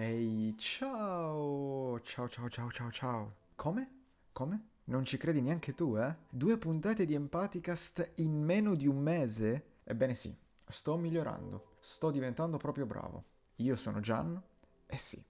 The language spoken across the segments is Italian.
Ehi, ciao! Ciao, ciao, ciao, ciao, ciao. Come? Come? Non ci credi neanche tu, eh? Due puntate di Empaticast in meno di un mese? Ebbene sì, sto migliorando. Sto diventando proprio bravo. Io sono Gian e sì,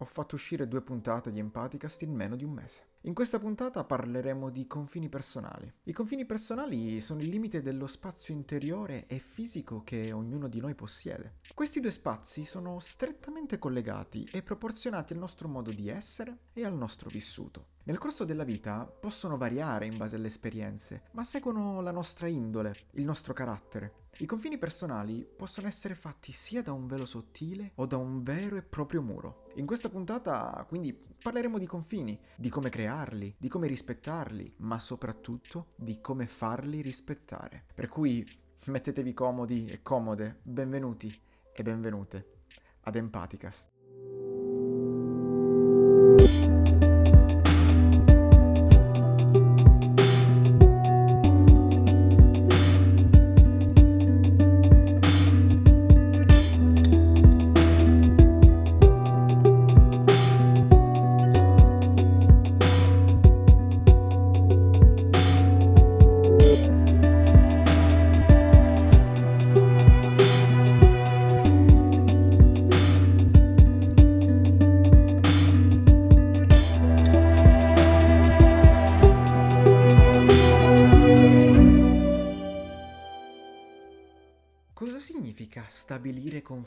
ho fatto uscire due puntate di Empaticast in meno di un mese. In questa puntata parleremo di confini personali. I confini personali sono il limite dello spazio interiore e fisico che ognuno di noi possiede. Questi due spazi sono strettamente collegati e proporzionati al nostro modo di essere e al nostro vissuto. Nel corso della vita possono variare in base alle esperienze, ma seguono la nostra indole, il nostro carattere. I confini personali possono essere fatti sia da un velo sottile o da un vero e proprio muro. In questa puntata quindi parleremo di confini, di come crearli, di come rispettarli, ma soprattutto di come farli rispettare. Per cui mettetevi comodi e comode, benvenuti e benvenute ad Empaticast.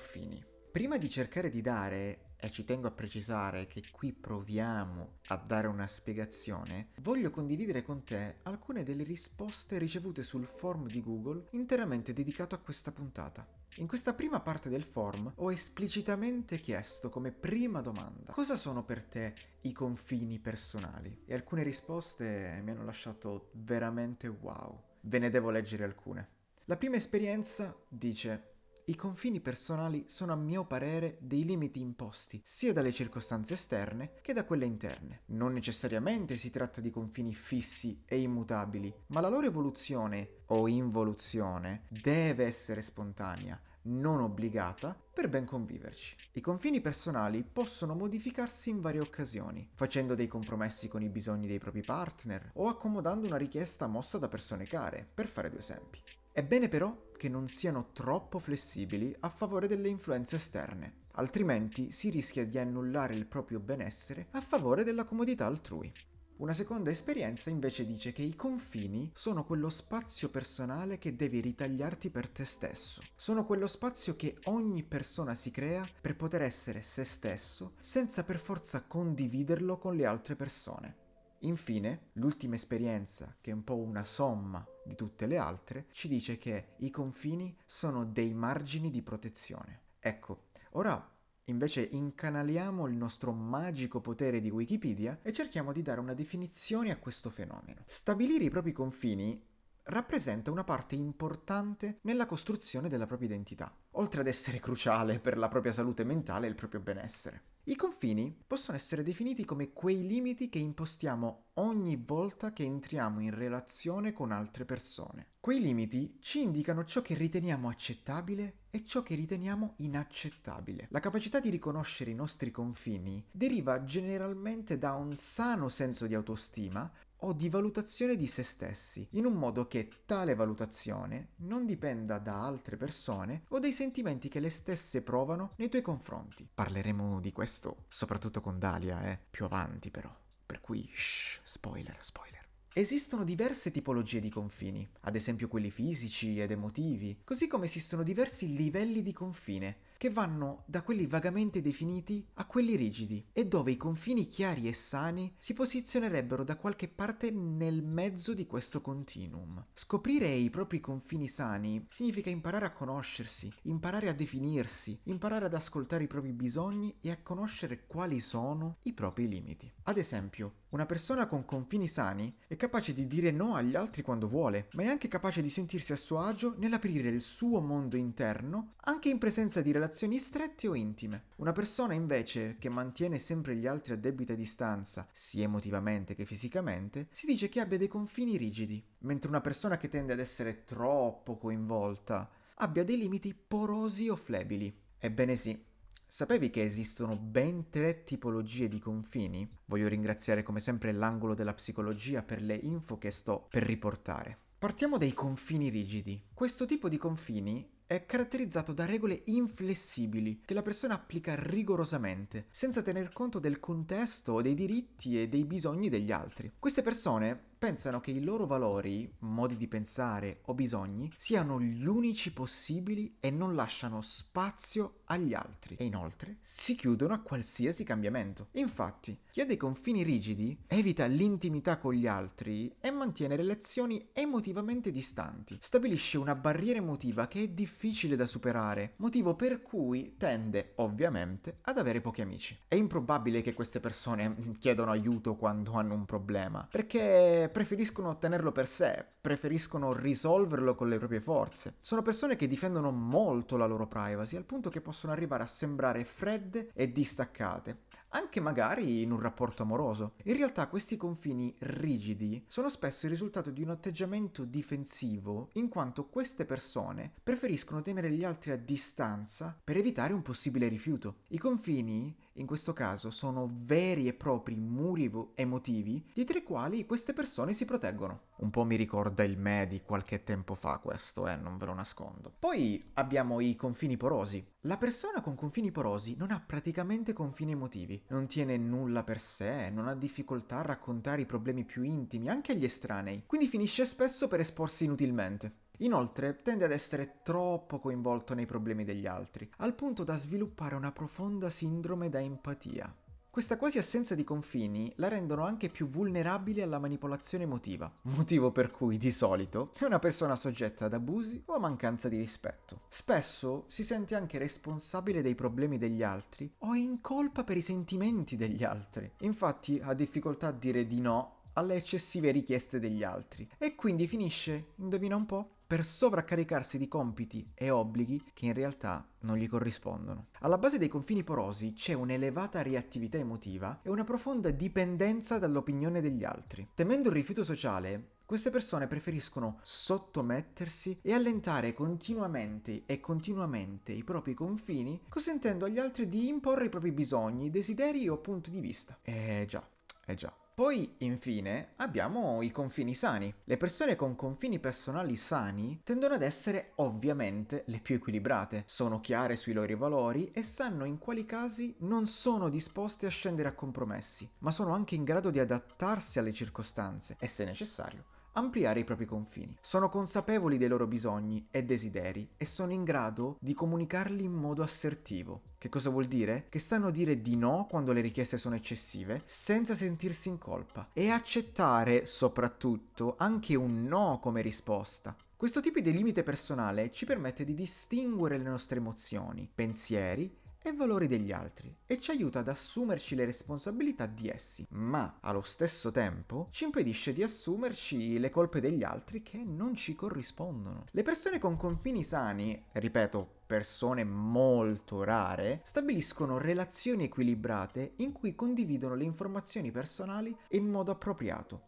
Confini? Prima di cercare di dare, e ci tengo a precisare che qui proviamo a dare una spiegazione, voglio condividere con te alcune delle risposte ricevute sul forum di Google interamente dedicato a questa puntata. In questa prima parte del forum ho esplicitamente chiesto come prima domanda cosa sono per te i confini personali e alcune risposte mi hanno lasciato veramente wow. Ve ne devo leggere alcune. La prima esperienza dice i confini personali sono a mio parere dei limiti imposti sia dalle circostanze esterne che da quelle interne. Non necessariamente si tratta di confini fissi e immutabili, ma la loro evoluzione o involuzione deve essere spontanea, non obbligata, per ben conviverci. I confini personali possono modificarsi in varie occasioni, facendo dei compromessi con i bisogni dei propri partner o accomodando una richiesta mossa da persone care, per fare due esempi. È bene però che non siano troppo flessibili a favore delle influenze esterne, altrimenti si rischia di annullare il proprio benessere a favore della comodità altrui. Una seconda esperienza invece dice che i confini sono quello spazio personale che devi ritagliarti per te stesso. Sono quello spazio che ogni persona si crea per poter essere se stesso senza per forza condividerlo con le altre persone. Infine, l'ultima esperienza, che è un po' una somma di tutte le altre, ci dice che i confini sono dei margini di protezione. Ecco, ora invece incanaliamo il nostro magico potere di Wikipedia e cerchiamo di dare una definizione a questo fenomeno. Stabilire i propri confini rappresenta una parte importante nella costruzione della propria identità, oltre ad essere cruciale per la propria salute mentale e il proprio benessere. I confini possono essere definiti come quei limiti che impostiamo ogni volta che entriamo in relazione con altre persone. Quei limiti ci indicano ciò che riteniamo accettabile e ciò che riteniamo inaccettabile. La capacità di riconoscere i nostri confini deriva generalmente da un sano senso di autostima o di valutazione di se stessi, in un modo che tale valutazione non dipenda da altre persone o dai sentimenti che le stesse provano nei tuoi confronti. Parleremo di questo soprattutto con Dalia, eh, più avanti però. Per cui, shh, spoiler, spoiler. Esistono diverse tipologie di confini, ad esempio quelli fisici ed emotivi, così come esistono diversi livelli di confine, che vanno da quelli vagamente definiti a quelli rigidi, e dove i confini chiari e sani si posizionerebbero da qualche parte nel mezzo di questo continuum. Scoprire i propri confini sani significa imparare a conoscersi, imparare a definirsi, imparare ad ascoltare i propri bisogni e a conoscere quali sono i propri limiti. Ad esempio, una persona con confini sani è capace di dire no agli altri quando vuole, ma è anche capace di sentirsi a suo agio nell'aprire il suo mondo interno anche in presenza di relazioni strette o intime. Una persona invece che mantiene sempre gli altri a debita distanza, sia emotivamente che fisicamente, si dice che abbia dei confini rigidi, mentre una persona che tende ad essere troppo coinvolta abbia dei limiti porosi o flebili. Ebbene sì, Sapevi che esistono ben tre tipologie di confini? Voglio ringraziare come sempre l'angolo della psicologia per le info che sto per riportare. Partiamo dai confini rigidi. Questo tipo di confini è caratterizzato da regole inflessibili che la persona applica rigorosamente, senza tener conto del contesto, dei diritti e dei bisogni degli altri. Queste persone pensano che i loro valori, modi di pensare o bisogni siano gli unici possibili e non lasciano spazio agli altri. E inoltre si chiudono a qualsiasi cambiamento. Infatti, chi ha dei confini rigidi evita l'intimità con gli altri e mantiene relazioni emotivamente distanti. Stabilisce una barriera emotiva che è difficile da superare, motivo per cui tende, ovviamente, ad avere pochi amici. È improbabile che queste persone chiedano aiuto quando hanno un problema, perché preferiscono tenerlo per sé, preferiscono risolverlo con le proprie forze. Sono persone che difendono molto la loro privacy, al punto che possono arrivare a sembrare fredde e distaccate anche magari in un rapporto amoroso. In realtà questi confini rigidi sono spesso il risultato di un atteggiamento difensivo, in quanto queste persone preferiscono tenere gli altri a distanza per evitare un possibile rifiuto. I confini in questo caso sono veri e propri muri emotivi dietro i quali queste persone si proteggono. Un po' mi ricorda il me di qualche tempo fa questo, eh, non ve lo nascondo. Poi abbiamo i confini porosi. La persona con confini porosi non ha praticamente confini emotivi, non tiene nulla per sé, non ha difficoltà a raccontare i problemi più intimi anche agli estranei, quindi finisce spesso per esporsi inutilmente. Inoltre tende ad essere troppo coinvolto nei problemi degli altri, al punto da sviluppare una profonda sindrome da empatia. Questa quasi assenza di confini la rendono anche più vulnerabile alla manipolazione emotiva, motivo per cui di solito è una persona soggetta ad abusi o a mancanza di rispetto. Spesso si sente anche responsabile dei problemi degli altri o è in colpa per i sentimenti degli altri. Infatti ha difficoltà a dire di no alle eccessive richieste degli altri e quindi finisce, indovina un po', per sovraccaricarsi di compiti e obblighi che in realtà non gli corrispondono. Alla base dei confini porosi c'è un'elevata reattività emotiva e una profonda dipendenza dall'opinione degli altri. Temendo il rifiuto sociale, queste persone preferiscono sottomettersi e allentare continuamente e continuamente i propri confini, consentendo agli altri di imporre i propri bisogni, desideri o punti di vista. Eh già, eh già. Poi, infine, abbiamo i confini sani. Le persone con confini personali sani tendono ad essere ovviamente le più equilibrate, sono chiare sui loro valori e sanno in quali casi non sono disposte a scendere a compromessi, ma sono anche in grado di adattarsi alle circostanze e, se necessario, ampliare i propri confini. Sono consapevoli dei loro bisogni e desideri e sono in grado di comunicarli in modo assertivo. Che cosa vuol dire? Che sanno dire di no quando le richieste sono eccessive senza sentirsi in colpa e accettare soprattutto anche un no come risposta. Questo tipo di limite personale ci permette di distinguere le nostre emozioni, pensieri e valori degli altri e ci aiuta ad assumerci le responsabilità di essi, ma allo stesso tempo ci impedisce di assumerci le colpe degli altri che non ci corrispondono. Le persone con confini sani, ripeto, persone molto rare, stabiliscono relazioni equilibrate in cui condividono le informazioni personali in modo appropriato,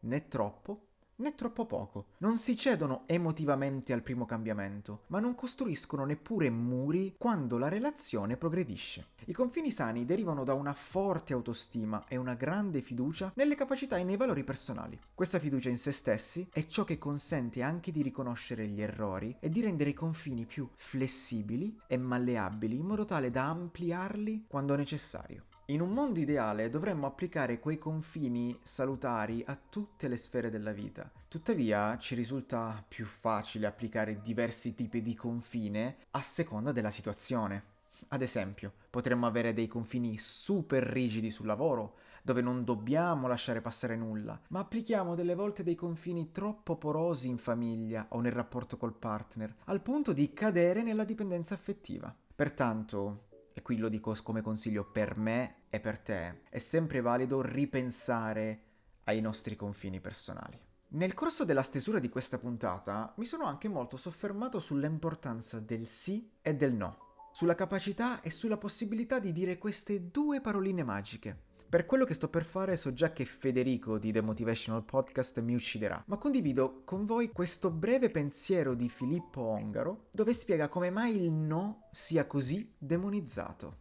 né troppo né troppo poco. Non si cedono emotivamente al primo cambiamento, ma non costruiscono neppure muri quando la relazione progredisce. I confini sani derivano da una forte autostima e una grande fiducia nelle capacità e nei valori personali. Questa fiducia in se stessi è ciò che consente anche di riconoscere gli errori e di rendere i confini più flessibili e malleabili in modo tale da ampliarli quando necessario. In un mondo ideale dovremmo applicare quei confini salutari a tutte le sfere della vita. Tuttavia ci risulta più facile applicare diversi tipi di confine a seconda della situazione. Ad esempio, potremmo avere dei confini super rigidi sul lavoro, dove non dobbiamo lasciare passare nulla, ma applichiamo delle volte dei confini troppo porosi in famiglia o nel rapporto col partner, al punto di cadere nella dipendenza affettiva. Pertanto, e qui lo dico come consiglio per me e per te, è sempre valido ripensare ai nostri confini personali. Nel corso della stesura di questa puntata mi sono anche molto soffermato sull'importanza del sì e del no, sulla capacità e sulla possibilità di dire queste due paroline magiche per quello che sto per fare so già che Federico di The Motivational Podcast mi ucciderà, ma condivido con voi questo breve pensiero di Filippo Ongaro dove spiega come mai il no sia così demonizzato.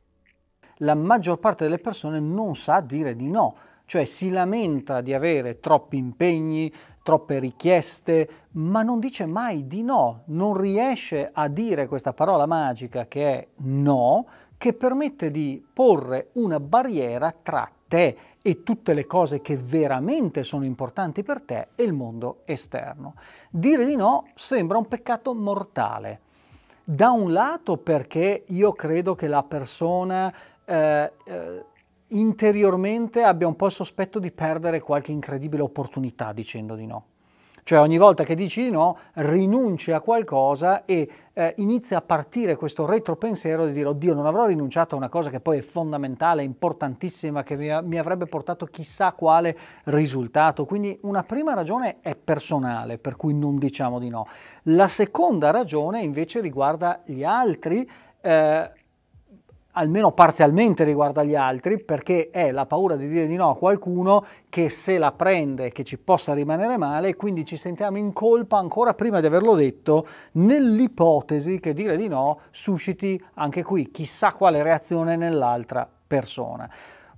la maggior parte delle persone non sa dire di no, cioè si lamenta di avere troppi impegni, troppe richieste, ma non dice mai di no, non riesce a dire questa parola magica che è no, che permette di porre una barriera tra te e tutte le cose che veramente sono importanti per te e il mondo esterno. Dire di no sembra un peccato mortale. Da un lato perché io credo che la persona eh, eh, interiormente abbia un po' il sospetto di perdere qualche incredibile opportunità dicendo di no. Cioè ogni volta che dici di no rinunci a qualcosa e eh, inizia a partire questo retropensiero di dire oddio non avrò rinunciato a una cosa che poi è fondamentale, importantissima, che mi, mi avrebbe portato chissà quale risultato. Quindi una prima ragione è personale per cui non diciamo di no. La seconda ragione invece riguarda gli altri. Eh, almeno parzialmente riguarda gli altri, perché è la paura di dire di no a qualcuno che se la prende, che ci possa rimanere male, e quindi ci sentiamo in colpa ancora prima di averlo detto, nell'ipotesi che dire di no susciti anche qui chissà quale reazione nell'altra persona.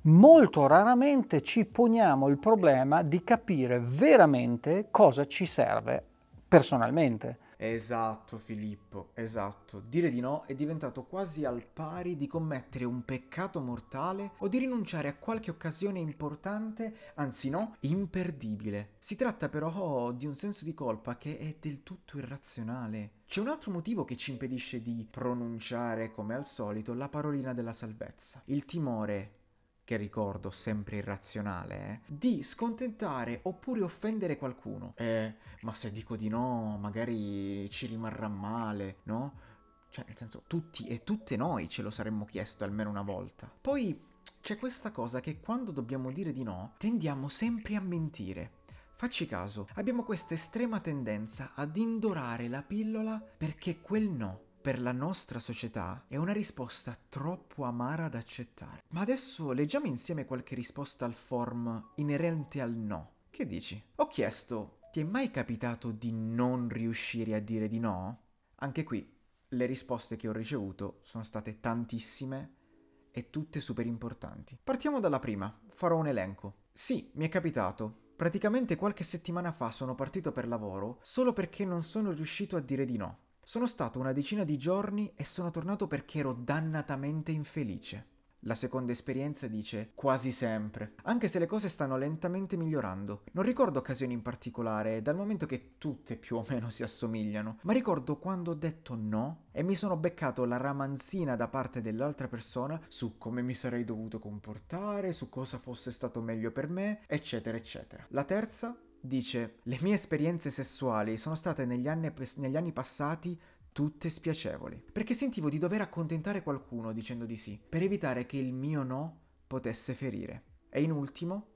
Molto raramente ci poniamo il problema di capire veramente cosa ci serve personalmente. Esatto, Filippo, esatto. Dire di no è diventato quasi al pari di commettere un peccato mortale o di rinunciare a qualche occasione importante, anzi no, imperdibile. Si tratta però di un senso di colpa che è del tutto irrazionale. C'è un altro motivo che ci impedisce di pronunciare, come al solito, la parolina della salvezza. Il timore che ricordo sempre irrazionale, eh, di scontentare oppure offendere qualcuno. Eh, ma se dico di no, magari ci rimarrà male, no? Cioè, nel senso, tutti e tutte noi ce lo saremmo chiesto almeno una volta. Poi c'è questa cosa che quando dobbiamo dire di no, tendiamo sempre a mentire. Facci caso, abbiamo questa estrema tendenza ad indorare la pillola perché quel no per la nostra società è una risposta troppo amara da accettare. Ma adesso leggiamo insieme qualche risposta al form inerente al no. Che dici? Ho chiesto, ti è mai capitato di non riuscire a dire di no? Anche qui, le risposte che ho ricevuto sono state tantissime e tutte super importanti. Partiamo dalla prima, farò un elenco. Sì, mi è capitato. Praticamente qualche settimana fa sono partito per lavoro solo perché non sono riuscito a dire di no. Sono stato una decina di giorni e sono tornato perché ero dannatamente infelice. La seconda esperienza dice quasi sempre, anche se le cose stanno lentamente migliorando. Non ricordo occasioni in particolare, dal momento che tutte più o meno si assomigliano, ma ricordo quando ho detto no e mi sono beccato la ramanzina da parte dell'altra persona su come mi sarei dovuto comportare, su cosa fosse stato meglio per me, eccetera, eccetera. La terza dice le mie esperienze sessuali sono state negli anni, negli anni passati tutte spiacevoli, perché sentivo di dover accontentare qualcuno dicendo di sì, per evitare che il mio no potesse ferire. E in ultimo,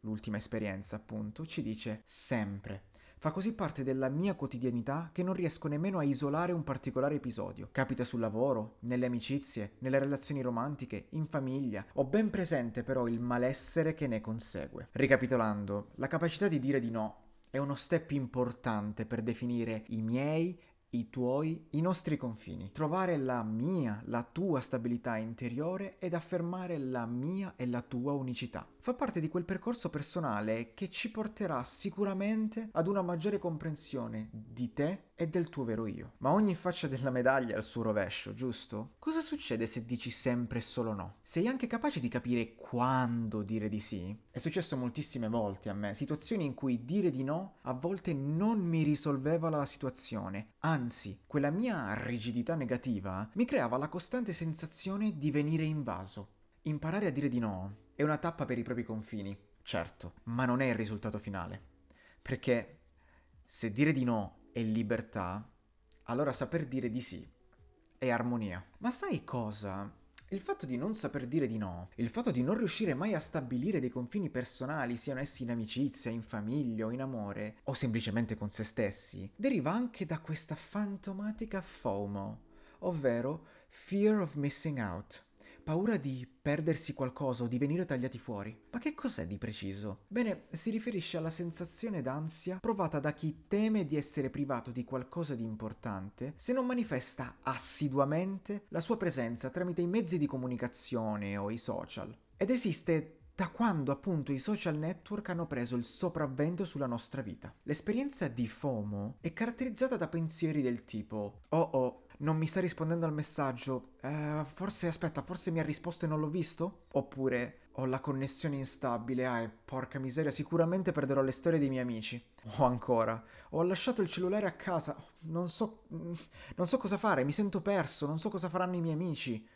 l'ultima esperienza appunto, ci dice sempre fa così parte della mia quotidianità che non riesco nemmeno a isolare un particolare episodio. Capita sul lavoro, nelle amicizie, nelle relazioni romantiche, in famiglia. Ho ben presente però il malessere che ne consegue. Ricapitolando, la capacità di dire di no è uno step importante per definire i miei i tuoi, i nostri confini, trovare la mia, la tua stabilità interiore ed affermare la mia e la tua unicità. Fa parte di quel percorso personale che ci porterà sicuramente ad una maggiore comprensione di te e del tuo vero io. Ma ogni faccia della medaglia ha il suo rovescio, giusto? Cosa succede se dici sempre solo no? Sei anche capace di capire quando dire di sì? È successo moltissime volte a me, situazioni in cui dire di no a volte non mi risolveva la situazione, anzi, quella mia rigidità negativa mi creava la costante sensazione di venire invaso. Imparare a dire di no è una tappa per i propri confini, certo, ma non è il risultato finale. Perché se dire di no è libertà, allora saper dire di sì è armonia. Ma sai cosa? Il fatto di non saper dire di no, il fatto di non riuscire mai a stabilire dei confini personali, siano essi in amicizia, in famiglia o in amore, o semplicemente con se stessi, deriva anche da questa fantomatica FOMO, ovvero Fear of Missing Out paura di perdersi qualcosa o di venire tagliati fuori. Ma che cos'è di preciso? Bene, si riferisce alla sensazione d'ansia provata da chi teme di essere privato di qualcosa di importante se non manifesta assiduamente la sua presenza tramite i mezzi di comunicazione o i social. Ed esiste da quando appunto i social network hanno preso il sopravvento sulla nostra vita. L'esperienza di FOMO è caratterizzata da pensieri del tipo oh oh, non mi sta rispondendo al messaggio, eh, forse aspetta, forse mi ha risposto e non l'ho visto? Oppure ho la connessione instabile, ah, e porca miseria, sicuramente perderò le storie dei miei amici. O ancora, ho lasciato il cellulare a casa, non so, non so cosa fare, mi sento perso, non so cosa faranno i miei amici.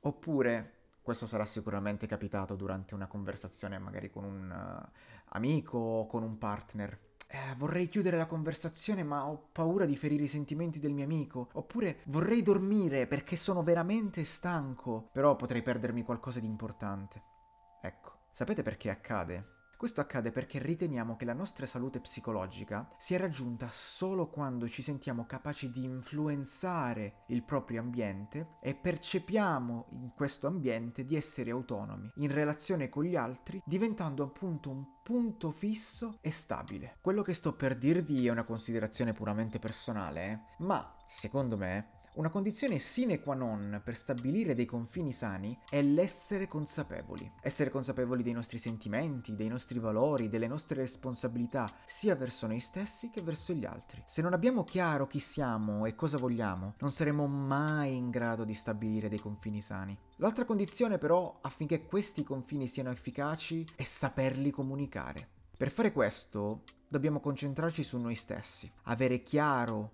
Oppure, questo sarà sicuramente capitato durante una conversazione magari con un uh, amico o con un partner eh, vorrei chiudere la conversazione ma ho paura di ferire i sentimenti del mio amico, oppure vorrei dormire perché sono veramente stanco, però potrei perdermi qualcosa di importante. Ecco, sapete perché accade? Questo accade perché riteniamo che la nostra salute psicologica sia raggiunta solo quando ci sentiamo capaci di influenzare il proprio ambiente e percepiamo in questo ambiente di essere autonomi in relazione con gli altri, diventando appunto un punto fisso e stabile. Quello che sto per dirvi è una considerazione puramente personale, eh? ma secondo me una condizione sine qua non per stabilire dei confini sani è l'essere consapevoli. Essere consapevoli dei nostri sentimenti, dei nostri valori, delle nostre responsabilità, sia verso noi stessi che verso gli altri. Se non abbiamo chiaro chi siamo e cosa vogliamo, non saremo mai in grado di stabilire dei confini sani. L'altra condizione però affinché questi confini siano efficaci è saperli comunicare. Per fare questo dobbiamo concentrarci su noi stessi, avere chiaro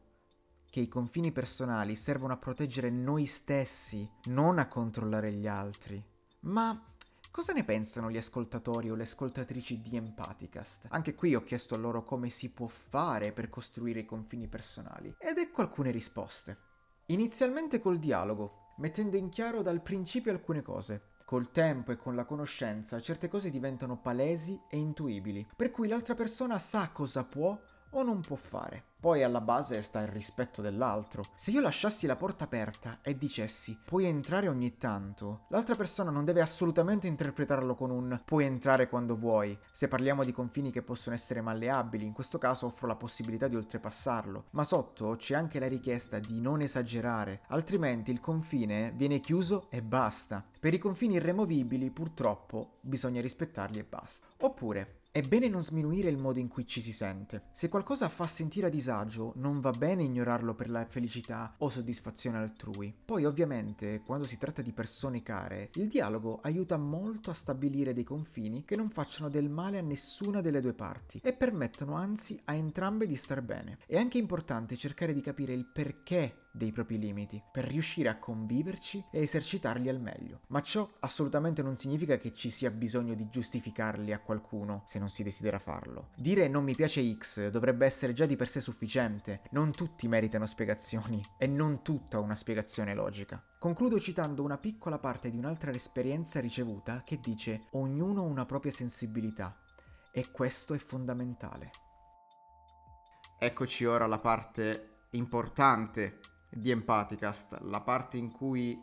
che i confini personali servono a proteggere noi stessi, non a controllare gli altri. Ma cosa ne pensano gli ascoltatori o le ascoltatrici di Empaticast? Anche qui ho chiesto a loro come si può fare per costruire i confini personali ed ecco alcune risposte. Inizialmente col dialogo, mettendo in chiaro dal principio alcune cose. Col tempo e con la conoscenza certe cose diventano palesi e intuibili, per cui l'altra persona sa cosa può o non può fare. Poi alla base sta il rispetto dell'altro. Se io lasciassi la porta aperta e dicessi puoi entrare ogni tanto, l'altra persona non deve assolutamente interpretarlo con un puoi entrare quando vuoi. Se parliamo di confini che possono essere malleabili, in questo caso offro la possibilità di oltrepassarlo. Ma sotto c'è anche la richiesta di non esagerare, altrimenti il confine viene chiuso e basta. Per i confini irremovibili, purtroppo, bisogna rispettarli e basta. Oppure, è bene non sminuire il modo in cui ci si sente. Se qualcosa fa sentire a disagio, non va bene ignorarlo per la felicità o soddisfazione altrui. Poi, ovviamente, quando si tratta di persone care, il dialogo aiuta molto a stabilire dei confini che non facciano del male a nessuna delle due parti e permettono anzi a entrambe di star bene. È anche importante cercare di capire il perché dei propri limiti per riuscire a conviverci e esercitarli al meglio. Ma ciò assolutamente non significa che ci sia bisogno di giustificarli a qualcuno se non si desidera farlo. Dire non mi piace X dovrebbe essere già di per sé sufficiente. Non tutti meritano spiegazioni e non tutta una spiegazione logica. Concludo citando una piccola parte di un'altra esperienza ricevuta che dice ognuno ha una propria sensibilità e questo è fondamentale. Eccoci ora alla parte importante di Empaticast, la parte in cui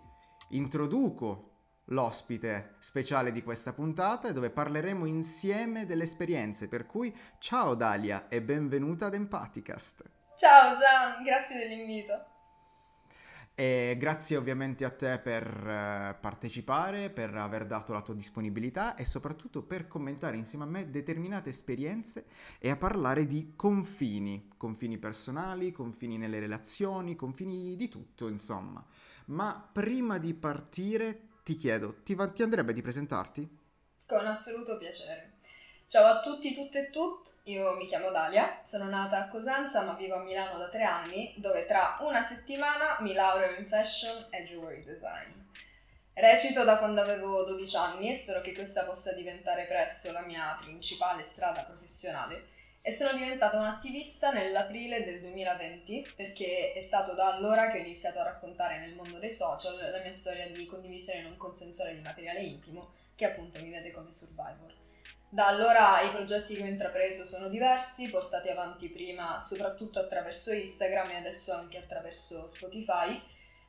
introduco l'ospite speciale di questa puntata dove parleremo insieme delle esperienze. Per cui ciao Dalia e benvenuta ad Empaticast. Ciao Gian, grazie dell'invito. E grazie ovviamente a te per uh, partecipare, per aver dato la tua disponibilità e soprattutto per commentare insieme a me determinate esperienze e a parlare di confini, confini personali, confini nelle relazioni, confini di tutto, insomma. Ma prima di partire ti chiedo, ti, va- ti andrebbe di presentarti? Con assoluto piacere. Ciao a tutti, tutte e tutti. Io mi chiamo Dalia, sono nata a Cosenza ma vivo a Milano da tre anni, dove tra una settimana mi laureo in fashion e jewelry design. Recito da quando avevo 12 anni e spero che questa possa diventare presto la mia principale strada professionale e sono diventata un'attivista nell'aprile del 2020 perché è stato da allora che ho iniziato a raccontare nel mondo dei social la mia storia di condivisione non consensuale di materiale intimo che appunto mi vede come survivor. Da allora i progetti che ho intrapreso sono diversi, portati avanti prima soprattutto attraverso Instagram e adesso anche attraverso Spotify,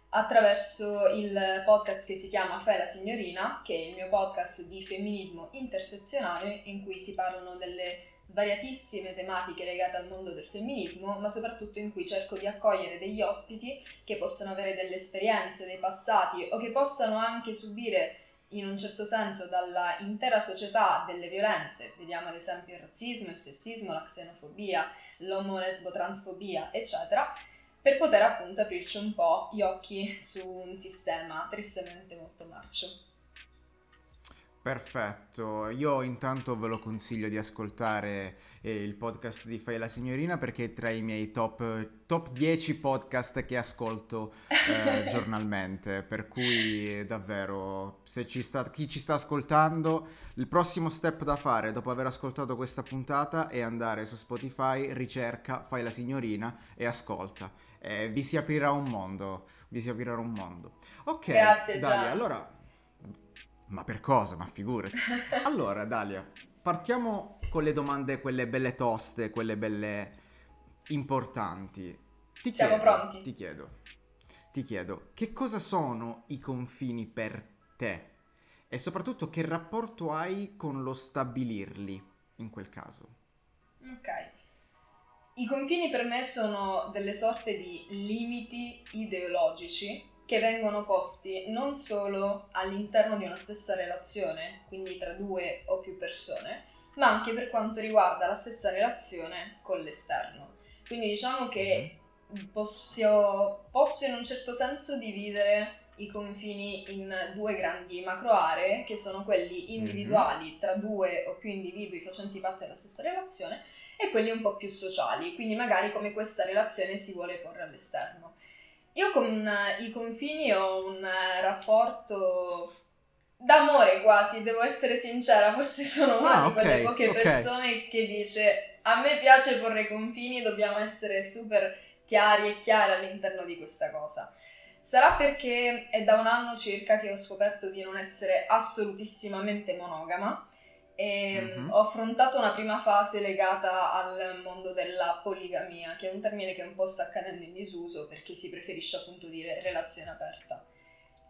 attraverso il podcast che si chiama Fai la signorina, che è il mio podcast di femminismo intersezionale in cui si parlano delle svariatissime tematiche legate al mondo del femminismo, ma soprattutto in cui cerco di accogliere degli ospiti che possano avere delle esperienze, dei passati o che possano anche subire in un certo senso dalla intera società delle violenze, vediamo ad esempio il razzismo, il sessismo, la xenofobia, l'omo-lesbo-transfobia, eccetera, per poter appunto aprirci un po' gli occhi su un sistema tristemente molto marcio. Perfetto, io intanto ve lo consiglio di ascoltare eh, il podcast di Fai la Signorina perché è tra i miei top, top 10 podcast che ascolto eh, giornalmente, per cui davvero se ci sta, chi ci sta ascoltando, il prossimo step da fare dopo aver ascoltato questa puntata è andare su Spotify, ricerca Fai la Signorina e ascolta. Eh, vi si aprirà un mondo, vi si aprirà un mondo. Ok, Grazie, Dalia, allora ma per cosa? Ma figurati. Allora, Dalia, partiamo con le domande, quelle belle toste, quelle belle importanti. Ti Siamo chiedo, pronti? Ti chiedo, ti chiedo, che cosa sono i confini per te? E soprattutto che rapporto hai con lo stabilirli in quel caso? Ok. I confini per me sono delle sorte di limiti ideologici che vengono posti non solo all'interno di una stessa relazione, quindi tra due o più persone, ma anche per quanto riguarda la stessa relazione con l'esterno. Quindi diciamo che posso, posso in un certo senso dividere i confini in due grandi macro aree, che sono quelli individuali tra due o più individui facenti parte della stessa relazione, e quelli un po' più sociali, quindi magari come questa relazione si vuole porre all'esterno. Io con eh, i confini ho un eh, rapporto d'amore quasi, devo essere sincera, forse sono una Ah, di quelle ok, poche ok. persone che dice a me piace porre confini, dobbiamo essere super chiari e chiare all'interno di questa cosa. Sarà perché è da un anno circa che ho scoperto di non essere assolutissimamente monogama Mhm. ho affrontato una prima fase legata al mondo della poligamia, che è un termine che un po' sta cadendo in disuso perché si preferisce appunto dire relazione aperta.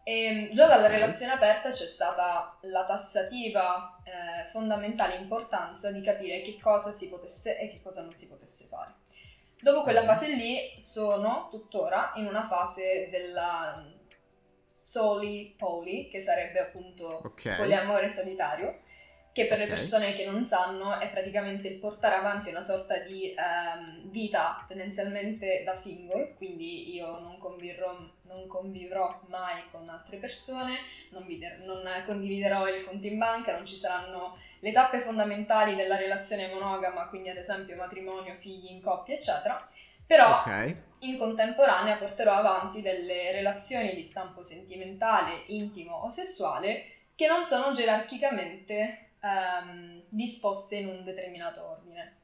E già dalla relazione aperta c'è stata la tassativa eh, fondamentale importanza di capire che cosa si potesse e che cosa non si potesse fare. Dopo quella fase lì sono tuttora in una fase della soli poli, che sarebbe appunto Ok. poliamore solitario, che per le Ok. persone che non sanno è praticamente il portare avanti una sorta di ehm, vita tendenzialmente da single, quindi io non convivrò, non convivrò mai con altre persone, non, vide- non condividerò il conto in banca, non ci saranno le tappe fondamentali della relazione monogama, quindi ad esempio matrimonio, figli in coppia, eccetera. Però Ok. in contemporanea porterò avanti delle relazioni di stampo sentimentale, intimo o sessuale che non sono gerarchicamente ehm, disposte in un determinato ordine.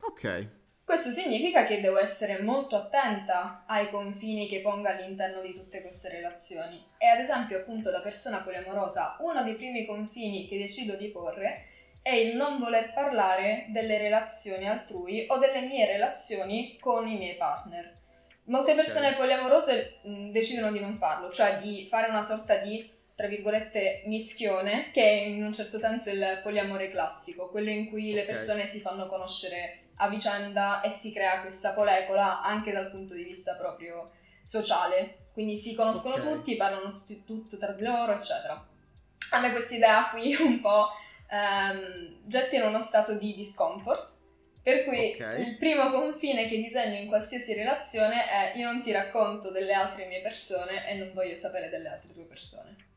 Ok. Questo significa che devo essere molto attenta ai confini che pongo all'interno di tutte queste relazioni. E ad esempio, appunto, da persona poliamorosa, uno dei primi confini che decido di porre è il non voler parlare delle relazioni altrui o delle mie relazioni con i miei partner. Molte persone Ok. poliamorose mh, decidono di non farlo, cioè di fare una sorta di, tra virgolette, mischione, che è in un certo senso il poliamore classico, quello in cui le Ok. persone si fanno conoscere a vicenda e si crea questa polecola anche dal punto di vista proprio sociale. Quindi si conoscono Ok. tutti, parlano tutti, tutto tra di loro, eccetera. A me questa idea qui un po' ehm, getta in uno stato di discomfort, per cui Ok. il primo confine che disegno in qualsiasi relazione è io non ti racconto delle altre mie persone e non voglio sapere delle altre tue persone.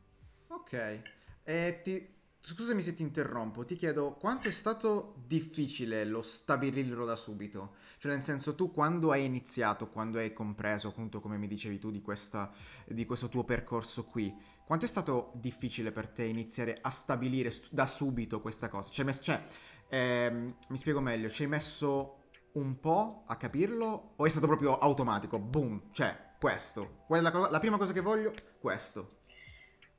Ok, e ti- scusami se ti interrompo, ti chiedo quanto è stato difficile lo stabilirlo da subito? Cioè nel senso tu quando hai iniziato, quando hai compreso appunto come mi dicevi tu di, questa, di questo tuo percorso qui, quanto è stato difficile per te iniziare a stabilire da subito questa cosa? Ci hai messo- cioè, ehm, mi spiego meglio, ci hai messo un po' a capirlo o è stato proprio automatico? Boom, cioè questo, quella la prima cosa che voglio, questo.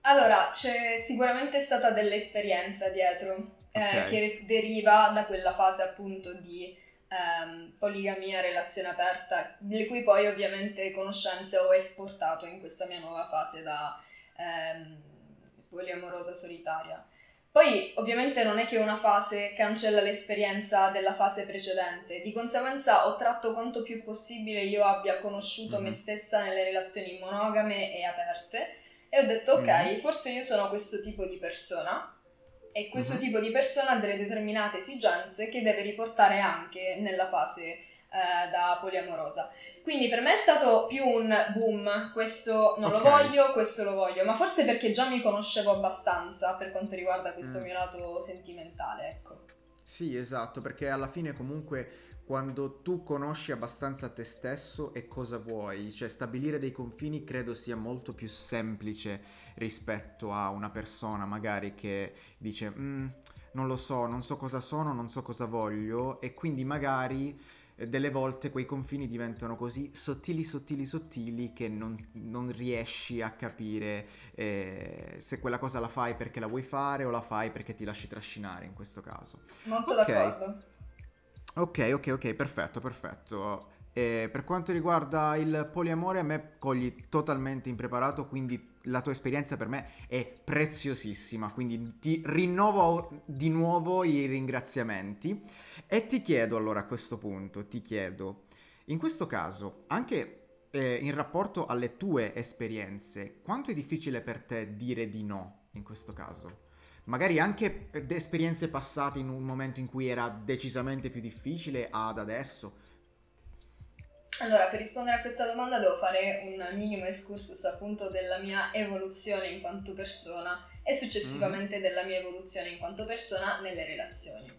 Allora, c'è sicuramente stata dell'esperienza dietro, eh, Ok. che deriva da quella fase appunto di ehm, poligamia, relazione aperta, le cui poi ovviamente conoscenze ho esportato in questa mia nuova fase da ehm, poliamorosa solitaria. Poi ovviamente non è che una fase cancella l'esperienza della fase precedente, di conseguenza ho tratto quanto più possibile io abbia conosciuto mm-hmm. me stessa nelle relazioni monogame e aperte e ho detto ok, mm-hmm. forse io sono questo tipo di persona e questo mm-hmm. tipo di persona ha delle determinate esigenze che deve riportare anche nella fase eh, da poliamorosa. Quindi per me è stato più un boom, questo non okay. lo voglio, questo lo voglio, ma forse perché già mi conoscevo abbastanza per quanto riguarda questo mm. mio lato sentimentale, ecco. Sì, esatto, perché alla fine comunque quando tu conosci abbastanza te stesso e cosa vuoi, cioè stabilire dei confini credo sia molto più semplice rispetto a una persona magari che dice mm, non lo so, non so cosa sono, non so cosa voglio e quindi magari delle volte quei confini diventano così sottili, sottili, sottili che non, non riesci a capire eh, se quella cosa la fai perché la vuoi fare o la fai perché ti lasci trascinare in questo caso. Molto okay. d'accordo. Ok, ok, ok, perfetto, perfetto. E per quanto riguarda il poliamore, a me cogli totalmente impreparato, quindi la tua esperienza per me è preziosissima, quindi ti rinnovo di nuovo i ringraziamenti e ti chiedo allora a questo punto, ti chiedo, in questo caso, anche eh, in rapporto alle tue esperienze, quanto è difficile per te dire di no in questo caso? Magari anche esperienze passate in un momento in cui era decisamente più difficile ad adesso allora, per rispondere a questa domanda devo fare un minimo excursus appunto della mia evoluzione in quanto persona e successivamente mm. della mia evoluzione in quanto persona nelle relazioni.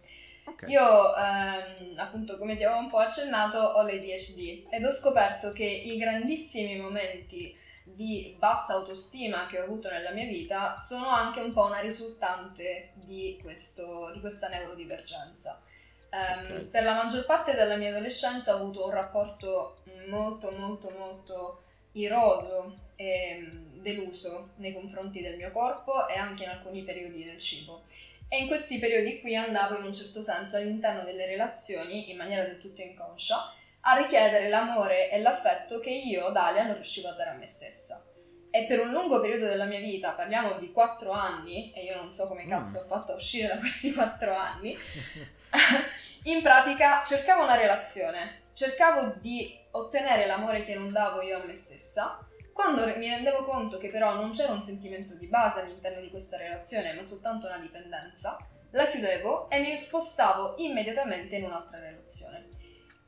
Okay. Io, ehm, appunto, come ti avevo un po' accennato, ho l'ADHD ed ho scoperto che i grandissimi momenti di bassa autostima che ho avuto nella mia vita sono anche un po' una risultante di, questo, di questa neurodivergenza. Um, okay. Per la maggior parte della mia adolescenza ho avuto un rapporto molto molto molto iroso e deluso nei confronti del mio corpo e anche in alcuni periodi del cibo. E in questi periodi qui andavo in un certo senso all'interno delle relazioni, in maniera del tutto inconscia, a richiedere l'amore e l'affetto che io, Dalia, non riuscivo a dare a me stessa. E per un lungo periodo della mia vita, parliamo di quattro anni, e io non so come cazzo mm. ho fatto a uscire da questi quattro anni, in pratica cercavo una relazione, cercavo di ottenere l'amore che non davo io a me stessa. Quando mi rendevo conto che però non c'era un sentimento di base all'interno di questa relazione, ma soltanto una dipendenza, la chiudevo e mi spostavo immediatamente in un'altra relazione.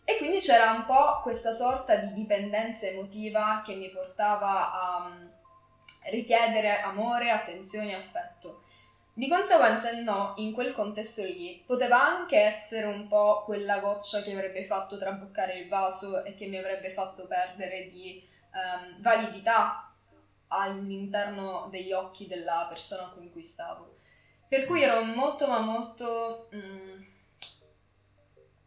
E quindi c'era un po' questa sorta di dipendenza emotiva che mi portava a mm, richiedere amore, attenzione e affetto. Di conseguenza il no, in quel contesto lì, poteva anche essere un po' quella goccia che avrebbe fatto traboccare il vaso e che mi avrebbe fatto perdere di um, validità all'interno degli occhi della persona con cui stavo. Per cui ero molto ma molto mm,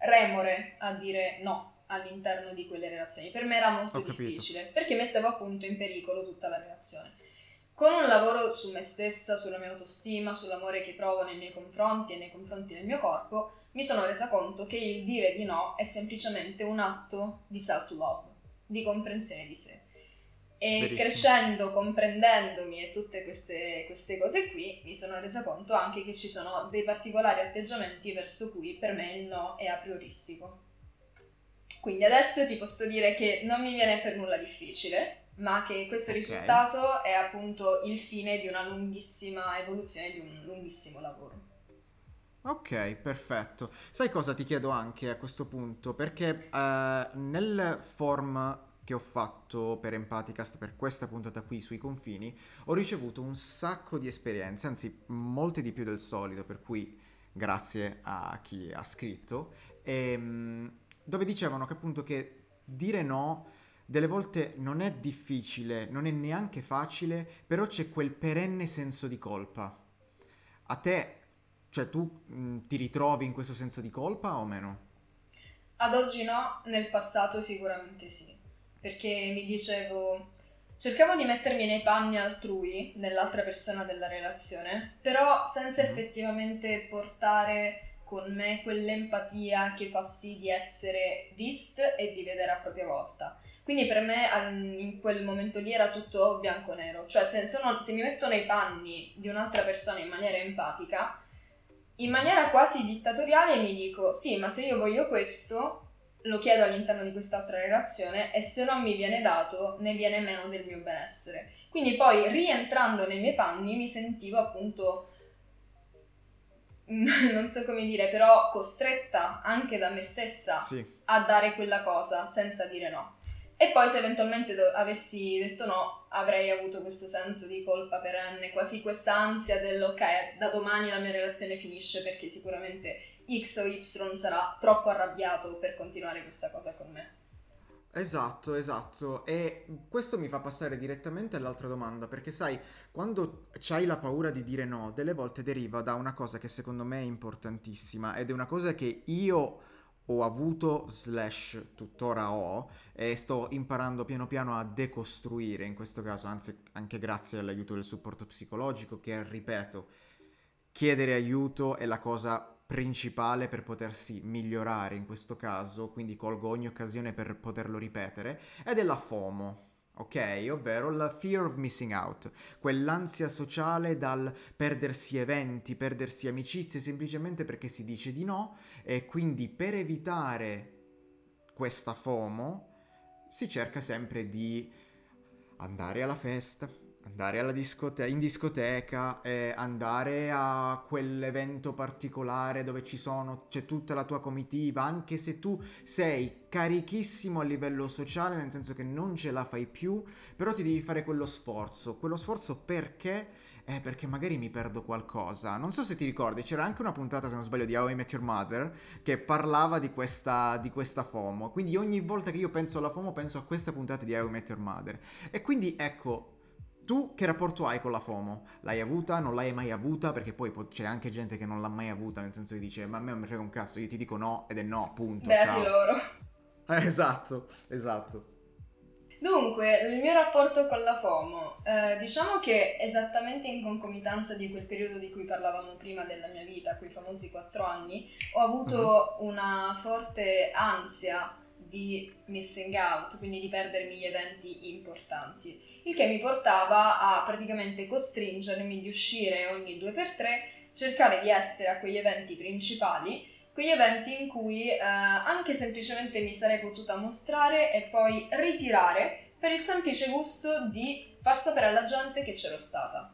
remore a dire no all'interno di quelle relazioni. Per me era molto difficile perché mettevo appunto in pericolo tutta la relazione. Con un lavoro su me stessa, sulla mia autostima, sull'amore che provo nei miei confronti e nei confronti del mio corpo, mi sono resa conto che il dire di no è semplicemente un atto di self-love, di comprensione di sé. E Verissimo. crescendo, comprendendomi e tutte queste, queste, cose qui, mi sono resa conto anche che ci sono dei particolari atteggiamenti verso cui per me il no è a prioristico. Quindi adesso ti posso dire che non mi viene per nulla difficile, ma che questo okay. risultato è appunto il fine di una lunghissima evoluzione, di un lunghissimo lavoro. Ok, perfetto. Sai cosa ti chiedo anche a questo punto? Perché uh, nel form che ho fatto per Empaticast per questa puntata qui sui confini ho ricevuto un sacco di esperienze, anzi molte di più del solito, per cui grazie a chi ha scritto, e, ehm, dove dicevano che appunto che dire no delle volte non è difficile, non è neanche facile, però c'è quel perenne senso di colpa. A te, cioè tu mh, mm, ti ritrovi in questo senso di colpa o meno? Ad oggi no, nel passato sicuramente sì, perché mi dicevo, cercavo di mettermi nei panni altrui, nell'altra persona della relazione, però senza mm effettivamente portare con me quell'empatia che fa sì di essere vist e di vedere a propria volta. Quindi per me in quel momento lì era tutto bianco-nero, cioè se, sono, se mi metto nei panni di un'altra persona in maniera empatica, in maniera quasi dittatoriale mi dico sì, ma se io voglio questo, lo chiedo all'interno di quest'altra relazione e se non mi viene dato, ne viene meno del mio benessere. Quindi poi rientrando nei miei panni mi sentivo appunto non so come dire, però costretta anche da me stessa sì. a dare quella cosa senza dire no. E poi se eventualmente do- avessi detto no, avrei avuto questo senso di colpa perenne, quasi questa ansia del ok, da domani la mia relazione finisce perché sicuramente X o Y sarà troppo arrabbiato per continuare questa cosa con me. Esatto, esatto. E questo mi fa passare direttamente all'altra domanda, perché sai, quando c'hai la paura di dire no, delle volte deriva da una cosa che secondo me è importantissima ed è una cosa che io ho avuto slash tuttora ho e sto imparando piano piano a decostruire in questo caso, anzi anche grazie all'aiuto del supporto psicologico che, ripeto, chiedere aiuto è la cosa principale per potersi migliorare in questo caso, quindi colgo ogni occasione per poterlo ripetere, è la FOMO ok? Ovvero la fear of missing out, quell'ansia sociale dal perdersi eventi, perdersi amicizie semplicemente perché si dice di no e quindi per evitare questa FOMO si cerca sempre di andare alla festa, andare discote- in discoteca, eh, andare a quell'evento particolare dove ci sono, c'è tutta la tua comitiva, anche se tu sei carichissimo a livello sociale, nel senso che non ce la fai più, però ti devi fare quello sforzo. Quello sforzo perché? Eh, perché magari mi perdo qualcosa. Non so se ti ricordi, c'era anche una puntata, se non sbaglio, di How I Met Your Mother che parlava di questa, di questa FOMO. Quindi ogni volta che io penso alla FOMO penso a questa puntata di How I Met Your Mother. E quindi ecco, tu che rapporto hai con la FOMO? L'hai avuta? Non l'hai mai avuta? Perché poi c'è anche gente che non l'ha mai avuta, nel senso che dice ma a me non mi frega un cazzo, io ti dico no ed è no, punto. Beati ciao. loro. Eh, esatto, esatto. Dunque, il mio rapporto con la FOMO, eh, diciamo che esattamente in concomitanza di quel periodo di cui parlavamo prima della mia vita, quei famosi quattro anni, ho avuto uh-huh. una forte ansia di missing out, quindi di perdermi gli eventi importanti, il che mi portava a praticamente costringermi di uscire ogni due per tre, cercare di essere a quegli eventi principali, quegli eventi in cui eh, anche semplicemente mi sarei potuta mostrare e poi ritirare per il semplice gusto di far sapere alla gente che c'ero stata.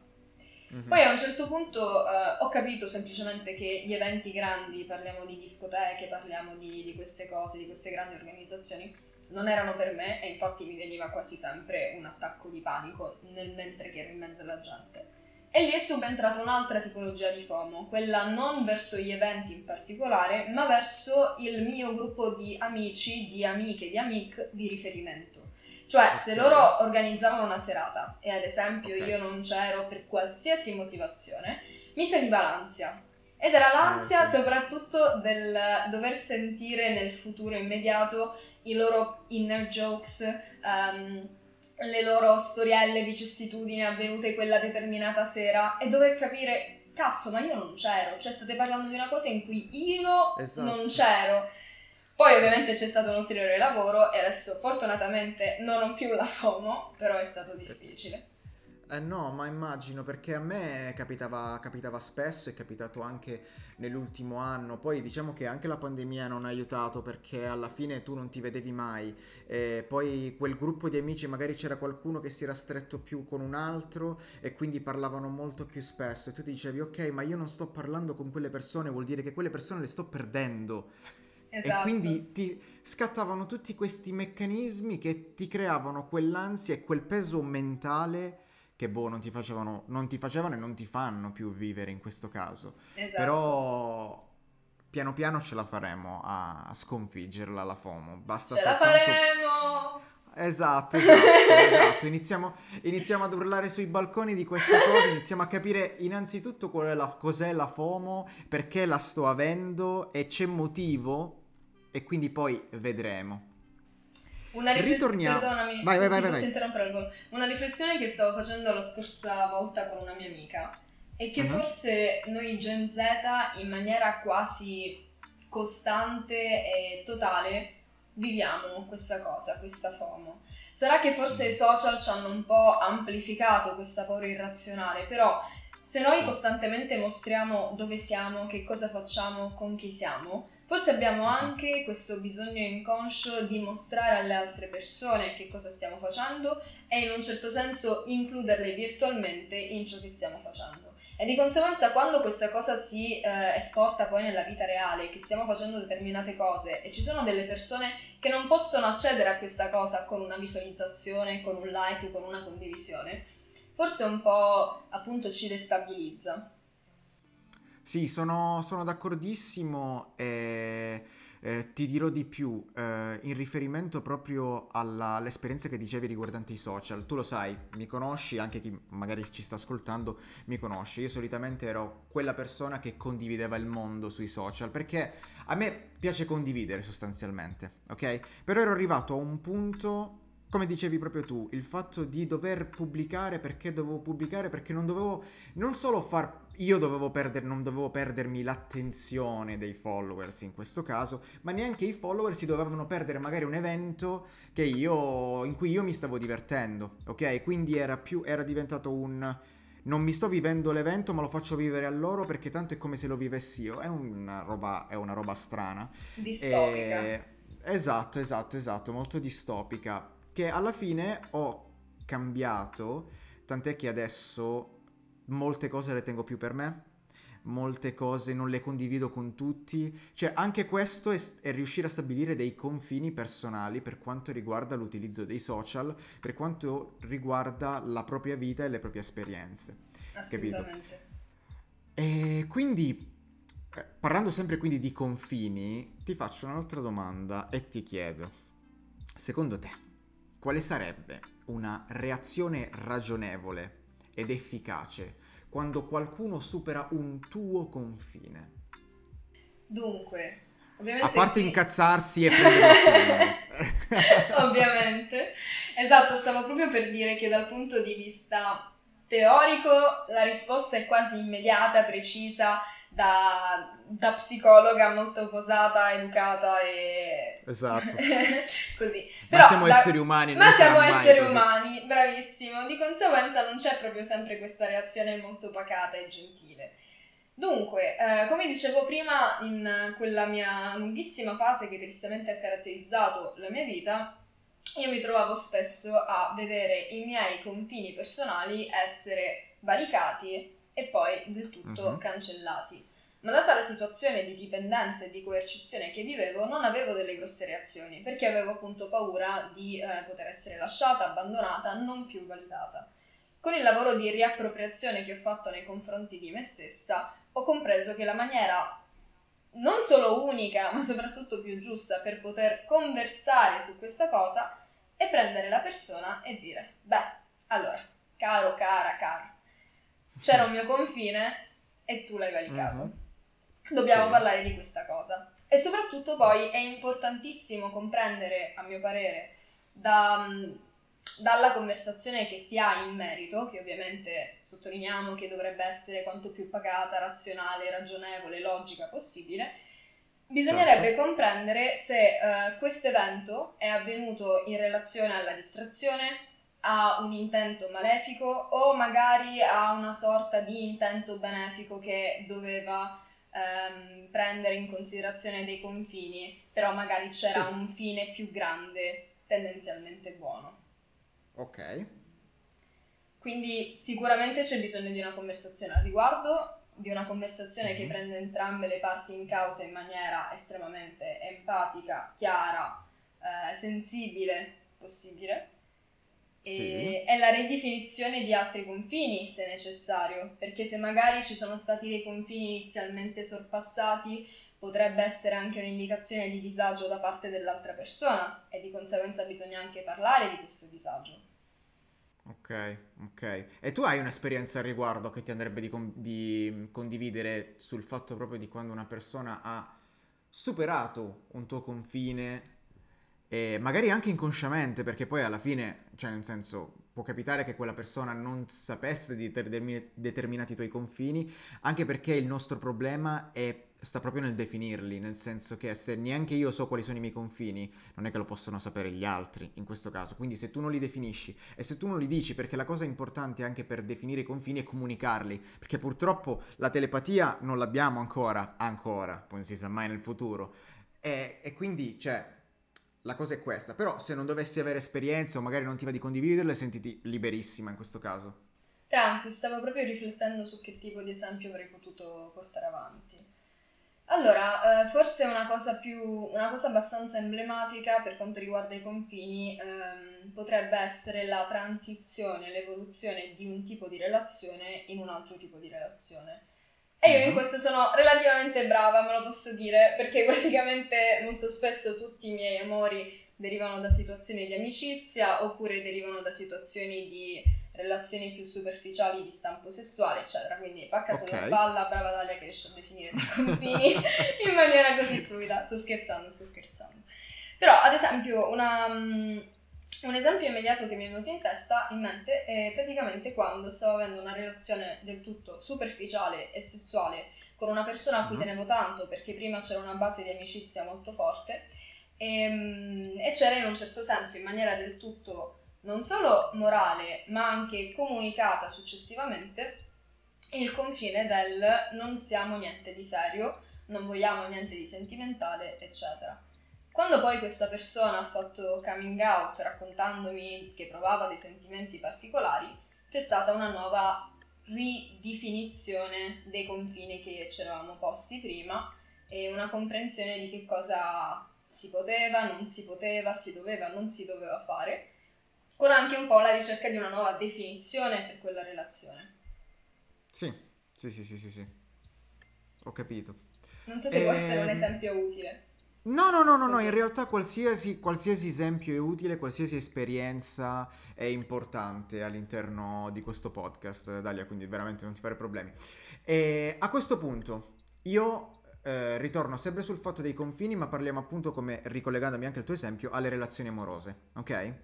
Mm-hmm. Poi a un certo punto uh, ho capito semplicemente che gli eventi grandi, parliamo di discoteche, parliamo di, di, queste cose, di queste grandi organizzazioni, non erano per me e infatti mi veniva quasi sempre un attacco di panico nel mentre che ero in mezzo alla gente. E lì è subentrata un'altra tipologia di FOMO, quella non verso gli eventi in particolare, ma verso il mio gruppo di amici, di amiche, di amic di riferimento. Cioè, se loro organizzavano una serata e ad esempio okay. io non c'ero per qualsiasi motivazione, mi saliva l'ansia. Ed era l'ansia eh, sì. soprattutto del dover sentire nel futuro immediato i loro inner jokes, um, le loro storielle, vicissitudini avvenute quella determinata sera e dover capire, cazzo, ma io non c'ero, cioè state parlando di una cosa in cui io esatto. non c'ero. Poi ovviamente c'è stato un ulteriore lavoro e adesso fortunatamente non ho più la FOMO, però è stato difficile. Eh no, ma immagino perché a me capitava, capitava spesso, è capitato anche nell'ultimo anno, poi diciamo che anche la pandemia non ha aiutato perché alla fine tu non ti vedevi mai, e poi quel gruppo di amici magari c'era qualcuno che si era stretto più con un altro e quindi parlavano molto più spesso e tu dicevi ok ma io non sto parlando con quelle persone, vuol dire che quelle persone le sto perdendo. Esatto. E quindi ti scattavano tutti questi meccanismi che ti creavano quell'ansia e quel peso mentale che boh, non ti facevano, non ti facevano e non ti fanno più vivere in questo caso. Esatto. Però piano piano ce la faremo a sconfiggerla la FOMO. Basta ce soltanto... la faremo! Esatto, esatto, esatto. Iniziamo, iniziamo, ad urlare sui balconi di queste cose, iniziamo a capire innanzitutto qual è la, cos'è la FOMO, perché la sto avendo e c'è motivo e quindi poi vedremo. Una riflessione, Ritorniamo. Perdonami, vai, vai, vai, vai. Una riflessione che stavo facendo la scorsa volta con una mia amica è che Mhm. forse noi Gen Z in maniera quasi costante e totale viviamo questa cosa, questa FOMO. Sarà che forse i social ci hanno un po' amplificato questa paura irrazionale, però se noi costantemente mostriamo dove siamo, che cosa facciamo, con chi siamo, forse abbiamo anche questo bisogno inconscio di mostrare alle altre persone che cosa stiamo facendo e in un certo senso includerle virtualmente in ciò che stiamo facendo. E di conseguenza quando questa cosa si eh, esporta poi nella vita reale, che stiamo facendo determinate cose e ci sono delle persone che non possono accedere a questa cosa con una visualizzazione, con un like, con una condivisione, forse un po' appunto ci destabilizza. Sì, sono, sono d'accordissimo e eh, ti dirò di più, eh, in riferimento proprio alla- all'esperienza che dicevi riguardante i social. Tu lo sai, mi conosci, anche chi magari ci sta ascoltando mi conosce. Io solitamente ero quella persona che condivideva il mondo sui social, perché a me piace condividere sostanzialmente, ok? Però ero arrivato a un punto... Come dicevi proprio tu, il fatto di dover pubblicare perché dovevo pubblicare, perché non dovevo non solo far io dovevo perdere, non dovevo perdermi l'attenzione dei followers in questo caso, ma neanche i follower si dovevano perdere magari un evento che io, in cui io mi stavo divertendo, ok? Quindi era più, era diventato un non mi sto vivendo l'evento, ma lo faccio vivere a loro perché tanto è come se lo vivessi io. È una roba, è una roba strana. Distopica. E- Esatto, esatto, esatto, molto distopica. Che alla fine ho cambiato, tant'è che adesso molte cose le tengo più per me, molte cose non le condivido con tutti. Cioè, anche questo è, è riuscire a stabilire dei confini personali per quanto riguarda l'utilizzo dei social, per quanto riguarda la propria vita e le proprie esperienze. Assolutamente. E quindi, eh, parlando sempre quindi di confini, ti faccio un'altra domanda e ti chiedo, secondo te, quale sarebbe una reazione ragionevole ed efficace quando qualcuno supera un tuo confine? Dunque, ovviamente A parte qui- incazzarsi e prendere. Ovviamente. Esatto, stavo proprio per dire che dal punto di vista teorico la risposta è quasi immediata, precisa, da, da psicologa molto posata, educata e Esatto. così. Ma Però siamo da- esseri umani, Ma siamo mai esseri così. umani, bravissimo. Di conseguenza non c'è proprio sempre questa reazione molto pacata e gentile. Dunque, eh, come dicevo prima, in quella mia lunghissima fase che tristemente ha caratterizzato la mia vita, io mi trovavo spesso a vedere i miei confini personali essere valicati e poi del tutto Mhm. cancellati. Ma data la situazione di dipendenza e di coercizione che vivevo, non avevo delle grosse reazioni, perché avevo appunto paura di eh, poter essere lasciata, abbandonata, non più validata. Con il lavoro di riappropriazione che ho fatto nei confronti di me stessa, ho compreso che la maniera non solo unica, ma soprattutto più giusta per poter conversare su questa cosa è prendere la persona e dire: Beh, allora, caro, cara, caro, c'era un mio confine e tu l'hai valicato. Mhm. Dobbiamo Sì. parlare di questa cosa. E soprattutto poi è importantissimo comprendere, a mio parere, da, dalla conversazione che si ha in merito, che ovviamente sottolineiamo che dovrebbe essere quanto più pacata, razionale, ragionevole, logica possibile, bisognerebbe Certo. comprendere se questo evento è avvenuto in relazione alla distrazione, a un intento malefico o magari a una sorta di intento benefico che doveva ehm, prendere in considerazione dei confini, però magari c'era Sì. un fine più grande, tendenzialmente buono. Ok. Quindi sicuramente c'è bisogno di una conversazione al riguardo, di una conversazione che Mhm. prende entrambe le parti in causa in maniera estremamente empatica, chiara, eh, sensibile, possibile. E, Sì. e la ridefinizione di altri confini se necessario, perché se magari ci sono stati dei confini inizialmente sorpassati, potrebbe essere anche un'indicazione di disagio da parte dell'altra persona e di conseguenza bisogna anche parlare di questo disagio. Ok, ok. E tu hai un'esperienza al riguardo che ti andrebbe di, con- di condividere sul fatto proprio di quando una persona ha superato un tuo confine e magari anche inconsciamente, perché poi alla fine, cioè nel senso, può capitare che quella persona non sapesse di determin- determinati tuoi confini, anche perché il nostro problema è sta proprio nel definirli, nel senso che se neanche io so quali sono i miei confini, non è che lo possono sapere gli altri in questo caso. Quindi se tu non li definisci e se tu non li dici, perché la cosa importante anche per definire i confini è comunicarli, perché purtroppo la telepatia non l'abbiamo ancora, ancora, poi non si sa mai nel futuro. E, e quindi, cioè, la cosa è questa. Però se non dovessi avere esperienze o magari non ti va di condividerle, sentiti liberissima in questo caso. Tranqui, stavo proprio riflettendo su che tipo di esempio avrei potuto portare avanti. Allora, eh, forse una cosa più, una cosa abbastanza emblematica per quanto riguarda i confini ehm, potrebbe essere la transizione, l'evoluzione di un tipo di relazione in un altro tipo di relazione. E io in mhm. questo sono relativamente brava, me lo posso dire, perché praticamente molto spesso tutti i miei amori derivano da situazioni di amicizia oppure derivano da situazioni di relazioni più superficiali di stampo sessuale, eccetera. Quindi pacca okay. sulla spalla, brava Dalia che riesce a definire dei confini in maniera così fluida. Sto scherzando, sto scherzando. Però, ad esempio, una, um, un esempio immediato che mi è venuto in testa, in mente, è praticamente quando stavo avendo una relazione del tutto superficiale e sessuale con una persona a cui mm-hmm. tenevo tanto, perché prima c'era una base di amicizia molto forte, e, um, e c'era in un certo senso, in maniera del tutto non solo morale, ma anche comunicata successivamente, il confine del non siamo niente di serio, non vogliamo niente di sentimentale, eccetera. Quando poi questa persona ha fatto coming out raccontandomi che provava dei sentimenti particolari, c'è stata una nuova ridefinizione dei confini che ci eravamo posti prima e una comprensione di che cosa si poteva, non si poteva, si doveva, non si doveva fare con anche un po' la ricerca di una nuova definizione per quella relazione. Sì, sì, sì, sì, sì, sì. Ho capito. Non so se e... può essere un ehm, esempio utile. No, no, no, no, no, in realtà qualsiasi, qualsiasi esempio è utile, qualsiasi esperienza è importante all'interno di questo podcast, Dalia, quindi veramente non ti fare problemi. E a questo punto io eh, ritorno sempre sul fatto dei confini, ma parliamo appunto, come ricollegandomi anche al tuo esempio, alle relazioni amorose, ok?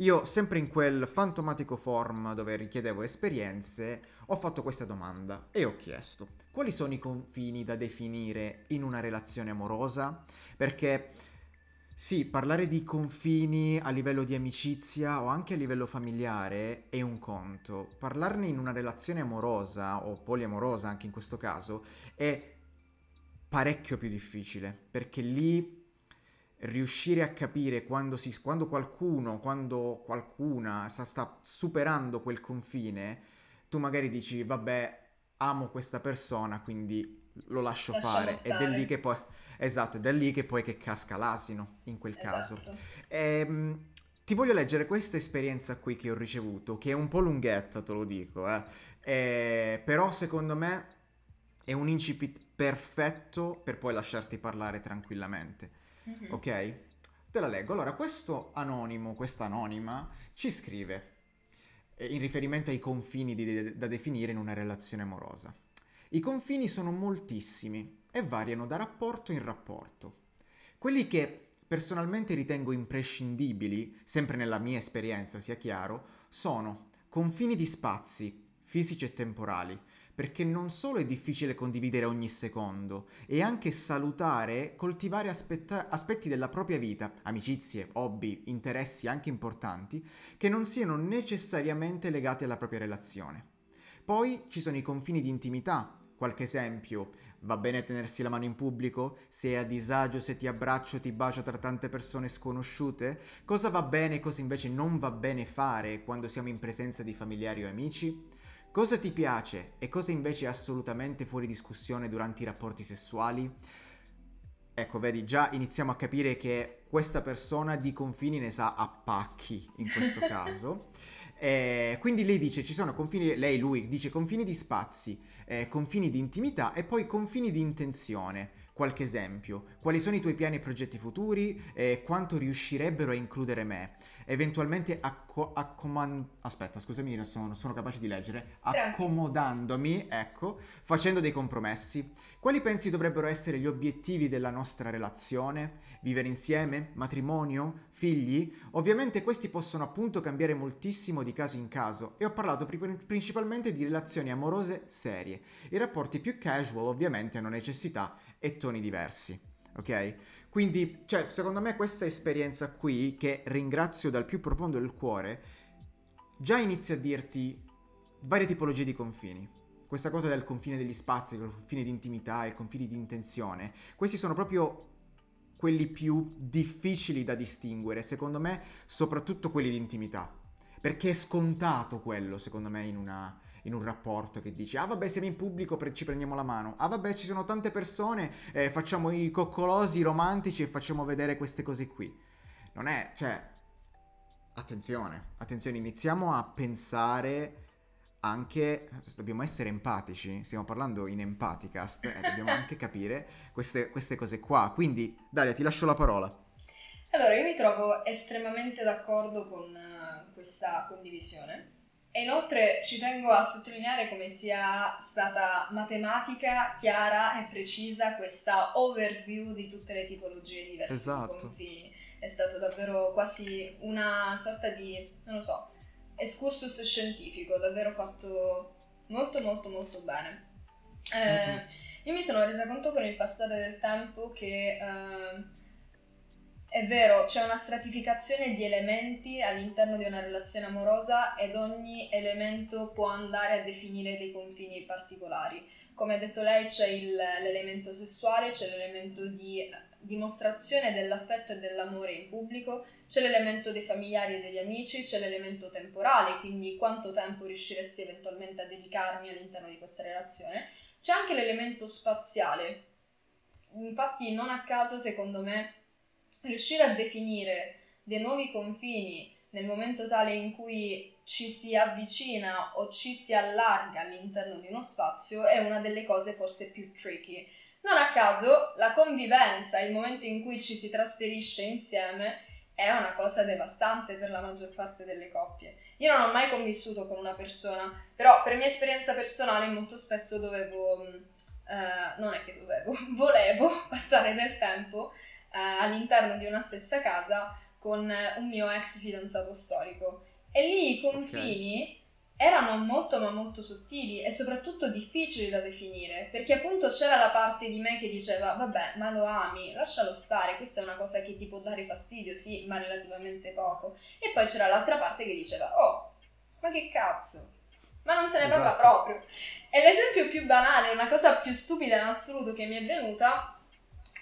Io, sempre in quel fantomatico form dove richiedevo esperienze, ho fatto questa domanda e ho chiesto quali sono i confini da definire in una relazione amorosa? Perché sì, parlare di confini a livello di amicizia o anche a livello familiare è un conto. Parlarne in una relazione amorosa o poliamorosa anche in questo caso è parecchio più difficile perché lì riuscire a capire quando, si, quando qualcuno, quando qualcuna sta, sta, superando quel confine, tu magari dici, vabbè, amo questa persona, quindi lo lascio Lasciamo fare. Stare. Ed è lì che poi... Esatto, ed è lì che poi che casca l'asino, in quel esatto. caso. Ehm, ti voglio leggere questa esperienza qui che ho ricevuto, che è un po' lunghetta, te lo dico, eh. Eh, però secondo me è un incipit perfetto per poi lasciarti parlare tranquillamente. Mm-hmm. Ok? Te la leggo. Allora, questo anonimo, questa anonima, ci scrive eh, in riferimento ai confini di, da definire in una relazione amorosa. I confini sono moltissimi e variano da rapporto in rapporto. Quelli che personalmente ritengo imprescindibili, sempre nella mia esperienza sia chiaro, sono confini di spazi, fisici e temporali, perché non solo è difficile condividere ogni secondo, è anche salutare coltivare aspetta- aspetti della propria vita, amicizie, hobby, interessi anche importanti, che non siano necessariamente legati alla propria relazione. Poi ci sono i confini di intimità, qualche esempio, va bene tenersi la mano in pubblico? Se è a disagio, se ti abbraccio, ti bacio tra tante persone sconosciute? Cosa va bene e cosa invece non va bene fare quando siamo in presenza di familiari o amici? Cosa ti piace e cosa invece è assolutamente fuori discussione durante i rapporti sessuali? Ecco, vedi, già iniziamo a capire che questa persona di confini ne sa a pacchi in questo caso. Eh, quindi lei dice ci sono confini, lei, lui dice confini di spazi, eh, confini di intimità e poi confini di intenzione qualche esempio. Quali sono i tuoi piani e progetti futuri e quanto riuscirebbero a includere me? Eventualmente acco- accomand- aspetta, scusami, non sono, non sono capace di leggere. Accomodandomi, ecco, facendo dei compromessi. Quali pensi dovrebbero essere gli obiettivi della nostra relazione? Vivere insieme? Matrimonio? Figli? Ovviamente questi possono appunto cambiare moltissimo di caso in caso e ho parlato pri- principalmente di relazioni amorose serie. I rapporti più casual ovviamente hanno necessità e toni diversi. Ok? Quindi, cioè, secondo me questa esperienza qui, che ringrazio dal più profondo del cuore, già inizia a dirti varie tipologie di confini. Questa cosa del confine degli spazi, il confine di intimità, il confine di intenzione, questi sono proprio quelli più difficili da distinguere, secondo me, soprattutto quelli di intimità. Perché è scontato quello, secondo me, in una, in un rapporto che dici, ah vabbè siamo in pubblico, ci prendiamo la mano, ah vabbè ci sono tante persone, eh, facciamo i coccolosi romantici e facciamo vedere queste cose qui. Non è, cioè, attenzione, attenzione, iniziamo a pensare anche, dobbiamo essere empatici, stiamo parlando in empaticast, eh, dobbiamo anche capire queste, queste cose qua. Quindi, Dalia, ti lascio la parola. Allora, io mi trovo estremamente d'accordo con uh, questa condivisione e inoltre ci tengo a sottolineare come sia stata matematica, chiara e precisa questa overview di tutte le tipologie diverse esatto. di confini. È stato davvero quasi una sorta di, non lo so, excursus scientifico, davvero fatto molto molto molto bene. Eh, mm-hmm. Io mi sono resa conto con il passare del tempo che... Eh, è vero, c'è una stratificazione di elementi all'interno di una relazione amorosa ed ogni elemento può andare a definire dei confini particolari. Come ha detto lei, c'è il, l'elemento sessuale, c'è l'elemento di dimostrazione dell'affetto e dell'amore in pubblico, c'è l'elemento dei familiari e degli amici, c'è l'elemento temporale, quindi quanto tempo riusciresti eventualmente a dedicarmi all'interno di questa relazione, c'è anche l'elemento spaziale. Infatti, non a caso, secondo me, riuscire a definire dei nuovi confini nel momento tale in cui ci si avvicina o ci si allarga all'interno di uno spazio è una delle cose forse più tricky. Non a caso la convivenza, il momento in cui ci si trasferisce insieme, è una cosa devastante per la maggior parte delle coppie. Io non ho mai convissuto con una persona, però per mia esperienza personale molto spesso dovevo, eh, non è che dovevo, volevo passare del tempo all'interno di una stessa casa con un mio ex fidanzato storico. E lì i confini okay. erano molto ma molto sottili e soprattutto difficili da definire, perché appunto c'era la parte di me che diceva vabbè, ma lo ami, lascialo stare, questa è una cosa che ti può dare fastidio, sì, ma relativamente poco. E poi c'era l'altra parte che diceva oh, ma che cazzo, ma non se ne esatto. parla proprio. E l'esempio più banale, una cosa più stupida in assoluto che mi è venuta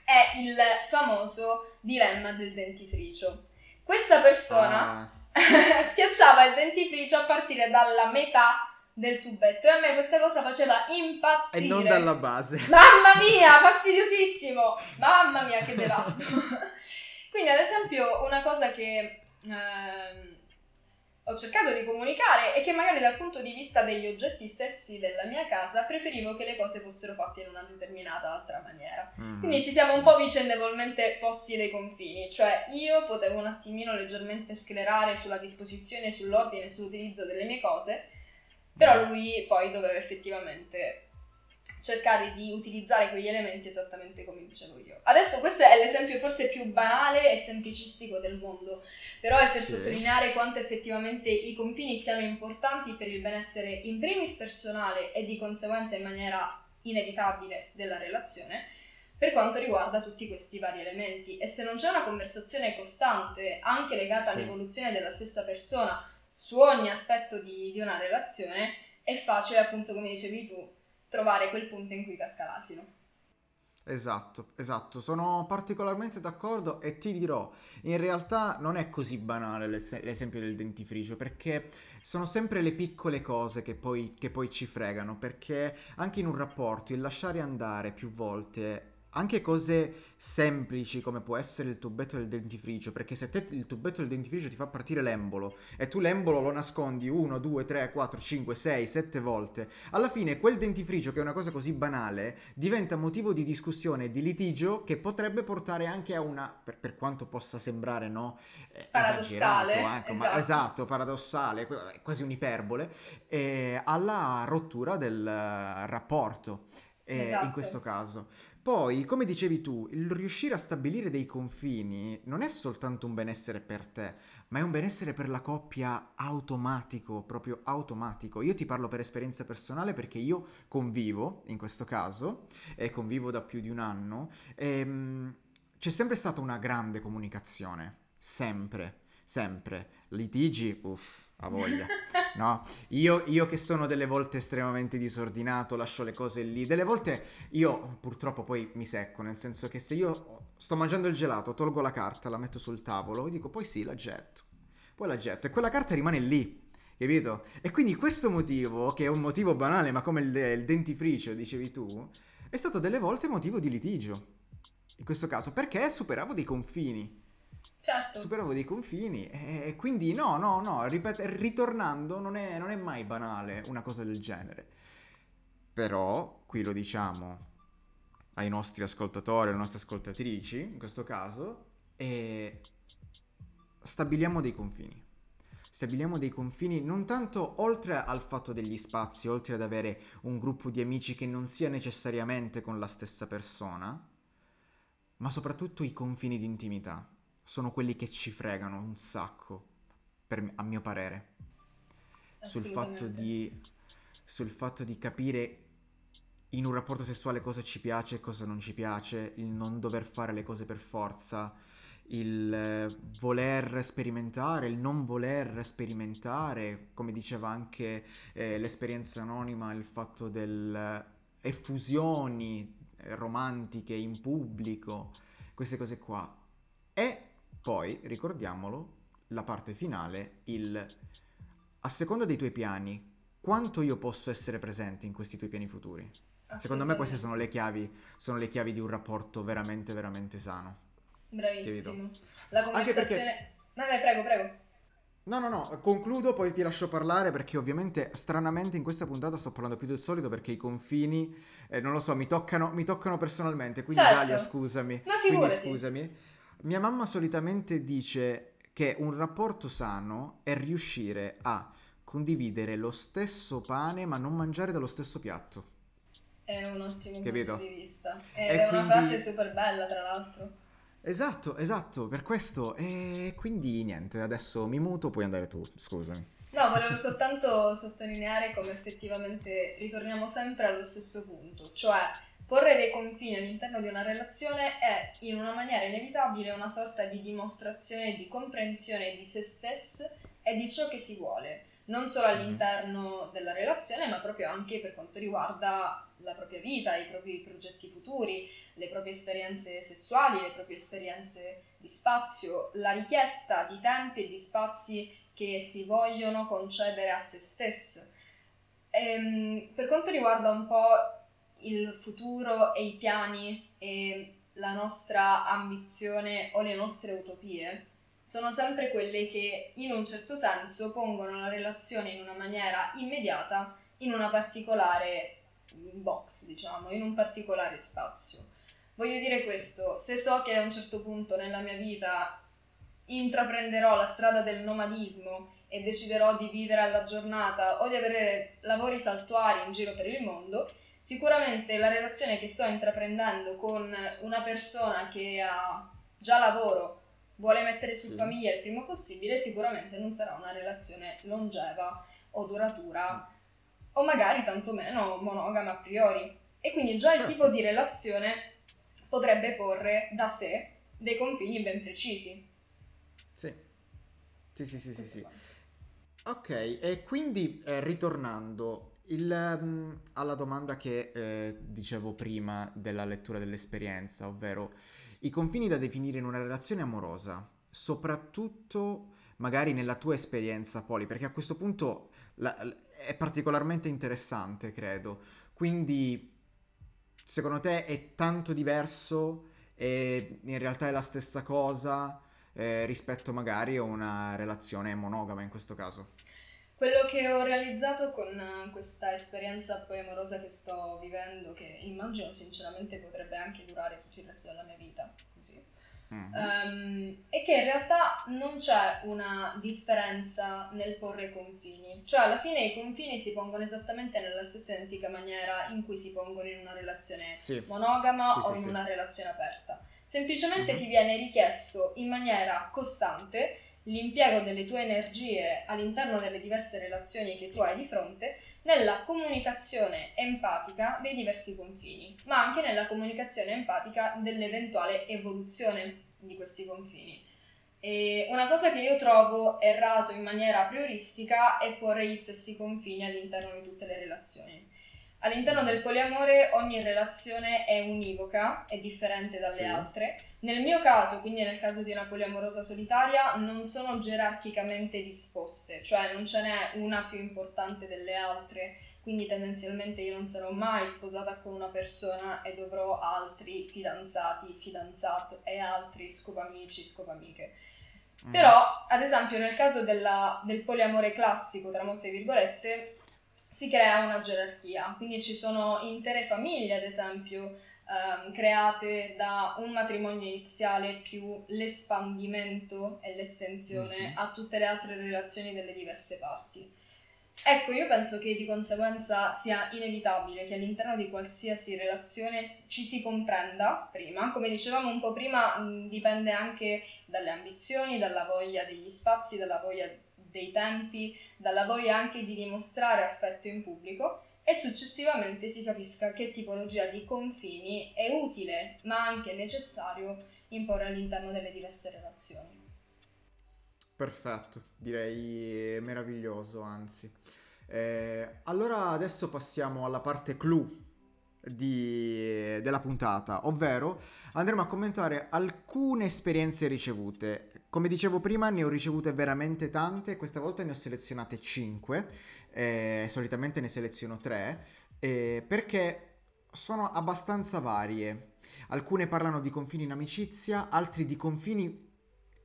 è il famoso dilemma del dentifricio. Questa persona ah. schiacciava il dentifricio a partire dalla metà del tubetto e a me questa cosa faceva impazzire. E non dalla base. Mamma mia, fastidiosissimo! Mamma mia, che devasto! Quindi, ad esempio, una cosa che... Eh, ho cercato di comunicare e che magari dal punto di vista degli oggetti stessi della mia casa preferivo che le cose fossero fatte in una determinata altra maniera. Mm-hmm. Quindi ci siamo un po' vicendevolmente posti dei confini, cioè io potevo un attimino leggermente sclerare sulla disposizione, sull'ordine, sull'utilizzo delle mie cose, però mm. lui poi doveva effettivamente cercare di utilizzare quegli elementi esattamente come dicevo io. Adesso questo è l'esempio forse più banale e semplicistico del mondo, però è per sì. sottolineare quanto effettivamente i confini siano importanti per il benessere in primis personale e di conseguenza in maniera inevitabile della relazione, per quanto riguarda tutti questi vari elementi. E se non c'è una conversazione costante, anche legata sì. all'evoluzione della stessa persona, su ogni aspetto di, di una relazione, è facile, appunto, come dicevi tu, trovare quel punto in cui casca l'asino. Esatto, esatto, sono particolarmente d'accordo e ti dirò, in realtà non è così banale l'es- l'esempio del dentifricio perché sono sempre le piccole cose che poi, che poi ci fregano, perché anche in un rapporto il lasciare andare più volte anche cose semplici come può essere il tubetto del dentifricio, perché se te il tubetto del dentifricio ti fa partire l'embolo e tu l'embolo lo nascondi 1, 2, 3, 4, 5, 6, 7 volte, alla fine quel dentifricio che è una cosa così banale diventa motivo di discussione e di litigio che potrebbe portare anche a una, per, per quanto possa sembrare no, eh, paradossale, anche, esatto. Ma, esatto, paradossale, quasi un'iperbole, eh, alla rottura del rapporto. Eh, esatto. In questo caso. Poi, come dicevi tu, il riuscire a stabilire dei confini non è soltanto un benessere per te, ma è un benessere per la coppia automatico, proprio automatico. Io ti parlo per esperienza personale perché io convivo, in questo caso, e convivo da più di un anno, e, ehm, c'è sempre stata una grande comunicazione, sempre, sempre. Litigi, uff, a voglia. No? Io, io, che sono delle volte estremamente disordinato, lascio le cose lì. Delle volte io purtroppo poi mi secco, nel senso che se io sto mangiando il gelato, tolgo la carta, la metto sul tavolo e dico poi sì, la getto. Poi la getto e quella carta rimane lì. Capito? E quindi questo motivo, che è un motivo banale, ma come il, il dentifricio, dicevi tu, è stato delle volte motivo di litigio. In questo caso, perché superavo dei confini. Certo. Superavo dei confini e quindi no, no, no, ripet- ritornando non è, non è mai banale una cosa del genere. Però, qui lo diciamo ai nostri ascoltatori, alle nostre ascoltatrici, in questo caso, e stabiliamo dei confini. Stabiliamo dei confini non tanto oltre al fatto degli spazi, oltre ad avere un gruppo di amici che non sia necessariamente con la stessa persona, ma soprattutto i confini di intimità sono quelli che ci fregano un sacco, per, a mio parere, sul fatto, di, sul fatto di capire in un rapporto sessuale cosa ci piace e cosa non ci piace, il non dover fare le cose per forza, il eh, voler sperimentare, il non voler sperimentare, come diceva anche eh, l'esperienza anonima, il fatto delle eh, effusioni eh, romantiche in pubblico, queste cose qua. Poi, ricordiamolo, la parte finale, il a seconda dei tuoi piani, quanto io posso essere presente in questi tuoi piani futuri? Secondo me queste sono le chiavi, sono le chiavi di un rapporto veramente, veramente sano. Bravissimo. La conversazione... Perché... Vabbè, prego, prego. No, no, no, concludo, poi ti lascio parlare perché ovviamente stranamente in questa puntata sto parlando più del solito perché i confini, eh, non lo so, mi toccano, mi toccano personalmente, quindi certo. Dalia scusami. Ma figurati. Quindi scusami. Mia mamma solitamente dice che un rapporto sano è riuscire a condividere lo stesso pane ma non mangiare dallo stesso piatto. È un ottimo Capito? punto di vista. Ed è quindi... una frase super bella, tra l'altro. Esatto, esatto, per questo. E quindi niente, adesso mi muto, puoi andare tu, scusami. No, volevo soltanto sottolineare come effettivamente ritorniamo sempre allo stesso punto, cioè Porre dei confini all'interno di una relazione è in una maniera inevitabile una sorta di dimostrazione di comprensione di se stessi e di ciò che si vuole, non solo mhm. all'interno della relazione, ma proprio anche per quanto riguarda la propria vita, i propri progetti futuri, le proprie esperienze sessuali, le proprie esperienze di spazio, la richiesta di tempi e di spazi che si vogliono concedere a se stessi. Ehm, per quanto riguarda un po' il futuro e i piani e la nostra ambizione o le nostre utopie sono sempre quelle che in un certo senso pongono la relazione in una maniera immediata in una particolare box, diciamo, in un particolare spazio. Voglio dire questo, se so che a un certo punto nella mia vita intraprenderò la strada del nomadismo e deciderò di vivere alla giornata o di avere lavori saltuari in giro per il mondo, Sicuramente la relazione che sto intraprendendo con una persona che ha già lavoro, vuole mettere su sì. famiglia il primo possibile, sicuramente non sarà una relazione longeva o duratura o magari tantomeno monogama a priori. E quindi già certo. il tipo di relazione potrebbe porre da sé dei confini ben precisi. Sì, sì, sì, sì, sì. sì. Ok, e quindi eh, ritornando, il, um, alla domanda che eh, dicevo prima della lettura dell'esperienza, ovvero i confini da definire in una relazione amorosa, soprattutto magari nella tua esperienza, Poli, perché a questo punto la, è particolarmente interessante, credo. Quindi secondo te è tanto diverso e in realtà è la stessa cosa eh, rispetto magari a una relazione monogama in questo caso? Quello che ho realizzato con questa esperienza poliamorosa che sto vivendo, che immagino sinceramente potrebbe anche durare tutto il resto della mia vita, così, mm-hmm. um, è che in realtà non c'è una differenza nel porre confini. Cioè alla fine i confini si pongono esattamente nella stessa identica maniera in cui si pongono in una relazione sì. monogama sì, o sì, in una relazione aperta. Semplicemente mm-hmm. ti viene richiesto in maniera costante l'impiego delle tue energie all'interno delle diverse relazioni che tu hai di fronte nella comunicazione empatica dei diversi confini, ma anche nella comunicazione empatica dell'eventuale evoluzione di questi confini. E una cosa che io trovo errato in maniera prioristica è porre gli stessi confini all'interno di tutte le relazioni. All'interno del poliamore ogni relazione è univoca, è differente dalle sì. altre. Nel mio caso, quindi nel caso di una poliamorosa solitaria, non sono gerarchicamente disposte, cioè non ce n'è una più importante delle altre, quindi tendenzialmente io non sarò mai sposata con una persona e dovrò altri fidanzati, fidanzate e altri scopamici, scopamiche. Mm. Però, ad esempio, nel caso della, del poliamore classico, tra molte virgolette, si crea una gerarchia, quindi ci sono intere famiglie, ad esempio, ehm, create da un matrimonio iniziale più l'espandimento e l'estensione mm-hmm. a tutte le altre relazioni delle diverse parti. Ecco, io penso che di conseguenza sia inevitabile che all'interno di qualsiasi relazione ci si comprenda prima. Come dicevamo un po' prima, dipende anche dalle ambizioni, dalla voglia degli spazi, dalla voglia dei tempi, dalla voglia anche di dimostrare affetto in pubblico e successivamente si capisca che tipologia di confini è utile ma anche necessario imporre all'interno delle diverse relazioni. Perfetto, direi meraviglioso, anzi. Eh, allora adesso passiamo alla parte clou di, della puntata, ovvero andremo a commentare alcune esperienze ricevute come dicevo prima, ne ho ricevute veramente tante, questa volta ne ho selezionate 5, eh, solitamente ne seleziono 3, eh, perché sono abbastanza varie. Alcune parlano di confini in amicizia, altri di confini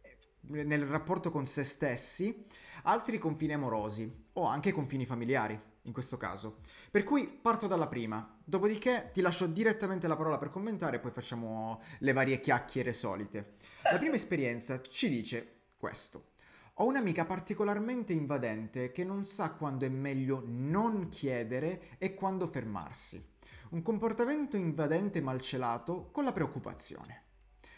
eh, nel rapporto con se stessi, altri confini amorosi o anche confini familiari in questo caso. Per cui parto dalla prima, dopodiché ti lascio direttamente la parola per commentare e poi facciamo le varie chiacchiere solite. La prima esperienza ci dice questo. Ho un'amica particolarmente invadente che non sa quando è meglio non chiedere e quando fermarsi. Un comportamento invadente malcelato con la preoccupazione.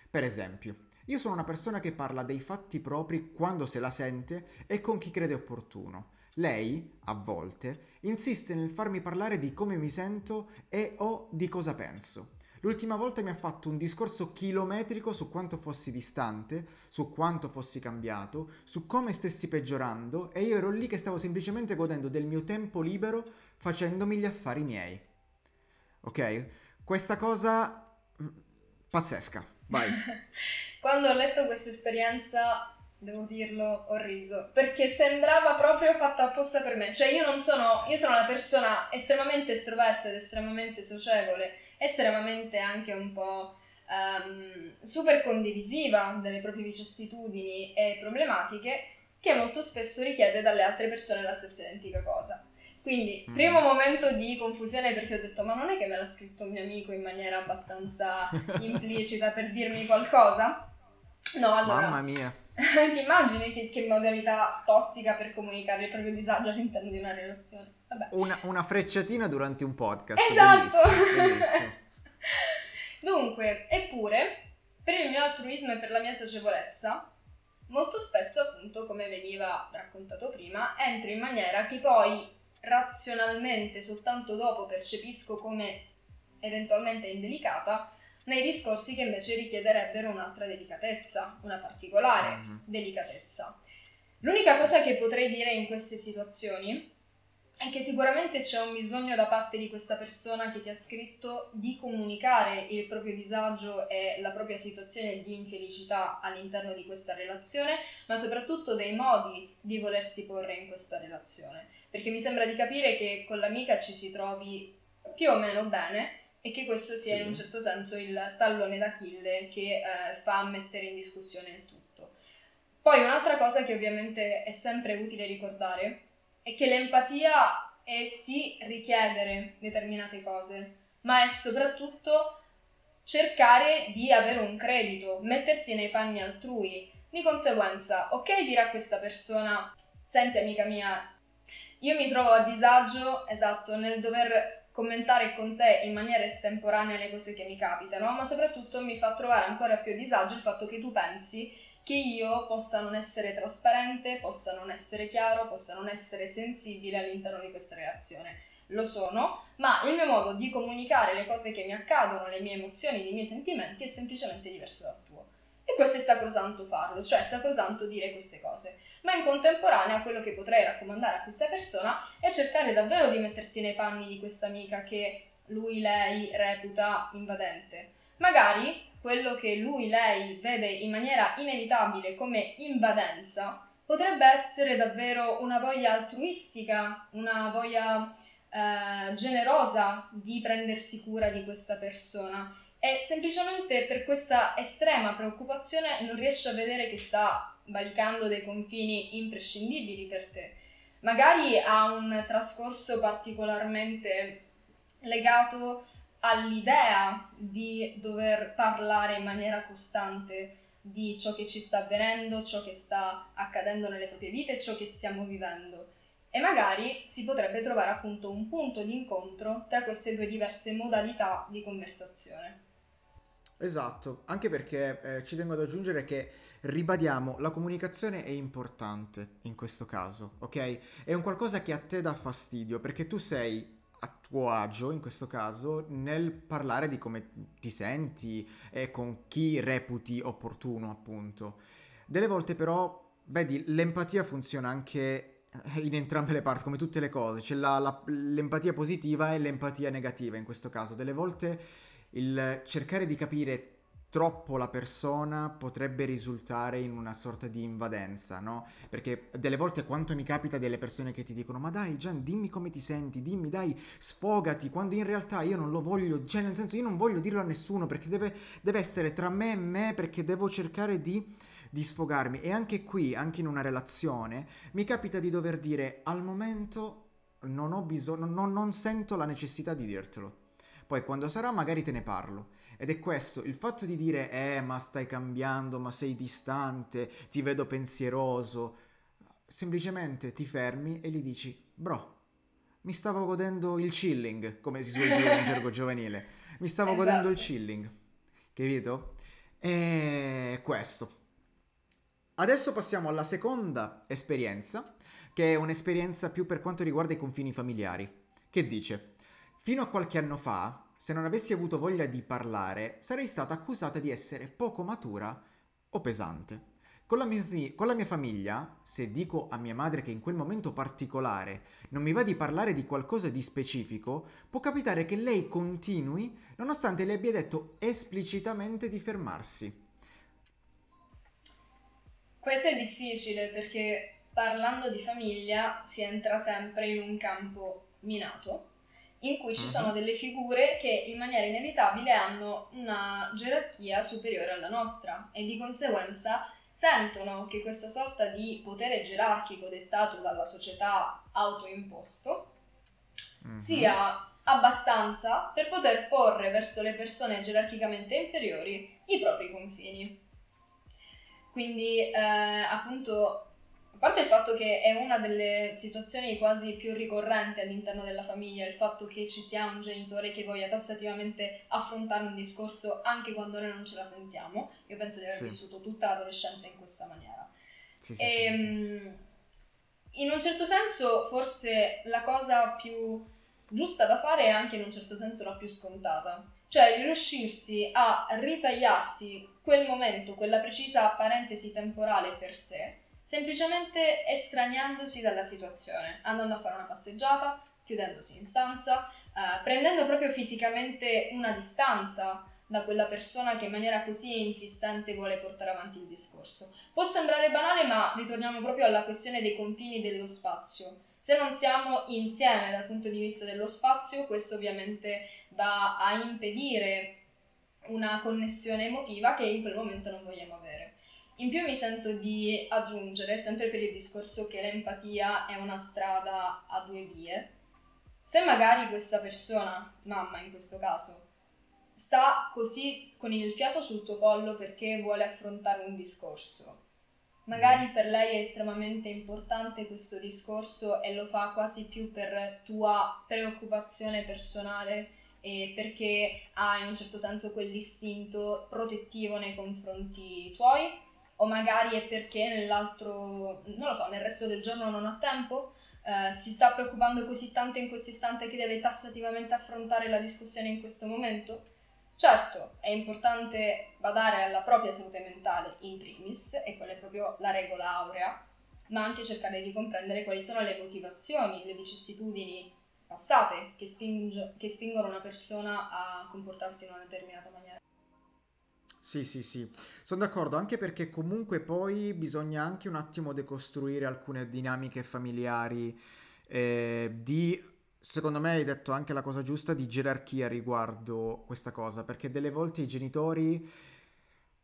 Per esempio, io sono una persona che parla dei fatti propri quando se la sente e con chi crede opportuno. Lei, a volte, insiste nel farmi parlare di come mi sento e o di cosa penso. L'ultima volta mi ha fatto un discorso chilometrico su quanto fossi distante, su quanto fossi cambiato, su come stessi peggiorando e io ero lì che stavo semplicemente godendo del mio tempo libero facendomi gli affari miei. Ok? Questa cosa mm, pazzesca. Vai. Quando ho letto questa esperienza, devo dirlo, ho riso, perché sembrava proprio fatta apposta per me. Cioè io non sono, io sono una persona estremamente estroversa ed estremamente socievole estremamente anche un po' um, super condivisiva delle proprie vicissitudini e problematiche che molto spesso richiede dalle altre persone la stessa identica cosa. Quindi, mm. primo momento di confusione perché ho detto ma non è che me l'ha scritto un mio amico in maniera abbastanza implicita per dirmi qualcosa? No, allora... Mamma mia! ti immagini che, che, modalità tossica per comunicare il proprio disagio all'interno di una relazione? Una, una, frecciatina durante un podcast. Esatto! Bellissimo, bellissimo. Dunque, eppure, per il mio altruismo e per la mia socievolezza, molto spesso, appunto, come veniva raccontato prima, entro in maniera che poi razionalmente soltanto dopo percepisco come eventualmente indelicata nei discorsi che invece richiederebbero un'altra delicatezza, una particolare mm-hmm. delicatezza. L'unica cosa che potrei dire in queste situazioni è che sicuramente c'è un bisogno da parte di questa persona che ti ha scritto di comunicare il proprio disagio e la propria situazione di infelicità all'interno di questa relazione, ma soprattutto dei modi di volersi porre in questa relazione. Perché mi sembra di capire che con l'amica ci si trovi più o meno bene e che questo sia sì. in un certo senso il tallone d'Achille che eh, fa mettere in discussione il tutto. Poi un'altra cosa che ovviamente è sempre utile ricordare è che l'empatia è sì richiedere determinate cose, ma è soprattutto cercare di avere un credito, mettersi nei panni altrui. Di conseguenza, ok dire a questa persona, senti amica mia, io mi trovo a disagio, esatto, nel dover commentare con te in maniera estemporanea le cose che mi capitano, ma soprattutto mi fa trovare ancora più a disagio il fatto che tu pensi che io possa non essere trasparente, possa non essere chiaro, possa non essere sensibile all'interno di questa relazione. Lo sono, ma il mio modo di comunicare le cose che mi accadono, le mie emozioni, i miei sentimenti è semplicemente diverso dal tuo. E questo è sacrosanto farlo, cioè è sacrosanto dire queste cose ma in contemporanea quello che potrei raccomandare a questa persona è cercare davvero di mettersi nei panni di questa amica che lui, lei reputa invadente. Magari quello che lui, lei vede in maniera inevitabile come invadenza potrebbe essere davvero una voglia altruistica, una voglia eh, generosa di prendersi cura di questa persona e semplicemente per questa estrema preoccupazione non riesce a vedere che sta valicando dei confini imprescindibili per te. Magari ha un trascorso particolarmente legato all'idea di dover parlare in maniera costante di ciò che ci sta avvenendo, ciò che sta accadendo nelle proprie vite, ciò che stiamo vivendo. E magari si potrebbe trovare appunto un punto di incontro tra queste due diverse modalità di conversazione. Esatto, anche perché eh, ci tengo ad aggiungere che ribadiamo, la comunicazione è importante in questo caso, ok? È un qualcosa che a te dà fastidio perché tu sei a tuo agio in questo caso nel parlare di come ti senti e con chi reputi opportuno, appunto. Delle volte però, vedi, l'empatia funziona anche in entrambe le parti, come tutte le cose. C'è la, la, l'empatia positiva e l'empatia negativa in questo caso. Delle volte il cercare di capire troppo la persona potrebbe risultare in una sorta di invadenza, no? Perché delle volte quanto mi capita delle persone che ti dicono ma dai Gian dimmi come ti senti, dimmi dai sfogati, quando in realtà io non lo voglio, cioè nel senso io non voglio dirlo a nessuno perché deve, deve essere tra me e me perché devo cercare di, di sfogarmi e anche qui, anche in una relazione, mi capita di dover dire al momento non ho bisogno, non, non sento la necessità di dirtelo. Poi quando sarà magari te ne parlo ed è questo, il fatto di dire, eh, ma stai cambiando, ma sei distante, ti vedo pensieroso, semplicemente ti fermi e gli dici, bro, mi stavo godendo il chilling, come si suol dire in gergo giovanile, mi stavo esatto. godendo il chilling, capito? E questo. Adesso passiamo alla seconda esperienza, che è un'esperienza più per quanto riguarda i confini familiari, che dice, fino a qualche anno fa se non avessi avuto voglia di parlare, sarei stata accusata di essere poco matura o pesante. Con la, mia, con la, mia, famiglia, se dico a mia madre che in quel momento particolare non mi va di parlare di qualcosa di specifico, può capitare che lei continui nonostante le abbia detto esplicitamente di fermarsi. Questo è difficile perché parlando di famiglia si entra sempre in un campo minato in cui ci sono mhm. delle figure che in maniera inevitabile hanno una gerarchia superiore alla nostra e di conseguenza sentono che questa sorta di potere gerarchico dettato dalla società autoimposto mm-hmm. sia abbastanza per poter porre verso le persone gerarchicamente inferiori i propri confini. Quindi eh, appunto parte il fatto che è una delle situazioni quasi più ricorrenti all'interno della famiglia, il fatto che ci sia un genitore che voglia tassativamente affrontare un discorso anche quando noi non ce la sentiamo, io penso di aver sì. vissuto tutta l'adolescenza in questa maniera. Sì, sì, e, ehm, in un certo senso forse la cosa più giusta da fare è anche in un certo senso la più scontata, cioè riuscirsi a ritagliarsi quel momento, quella precisa parentesi temporale per sé semplicemente estraniandosi dalla situazione, andando a fare una passeggiata, chiudendosi in stanza, eh, prendendo proprio fisicamente una distanza da quella persona che in maniera così insistente vuole portare avanti il discorso. Può sembrare banale, ma ritorniamo proprio alla questione dei confini dello spazio. Se non siamo insieme dal punto di vista dello spazio, questo ovviamente va a impedire una connessione emotiva che in quel momento non vogliamo avere. In più mi sento di aggiungere, sempre per il discorso che l'empatia è una strada a due vie, se magari questa persona, mamma in questo caso, sta così con il fiato sul tuo collo perché vuole affrontare un discorso, magari per lei è estremamente importante questo discorso e lo fa quasi più per tua preoccupazione personale e perché ha in un certo senso quell'istinto protettivo nei confronti tuoi o magari è perché nell'altro, non lo so, nel resto del giorno non ha tempo, eh, si sta preoccupando così tanto in questo istante che deve tassativamente affrontare la discussione in questo momento. Certo, è importante badare alla propria salute mentale in primis, e quella è proprio la regola aurea, ma anche cercare di comprendere quali sono le motivazioni, le vicissitudini passate che, spingo, che spingono una persona a comportarsi in una determinata maniera. Sì, sì, sì, sono d'accordo, anche perché comunque poi bisogna anche un attimo decostruire alcune dinamiche familiari eh, di, secondo me hai detto anche la cosa giusta, di gerarchia riguardo questa cosa, perché delle volte i genitori,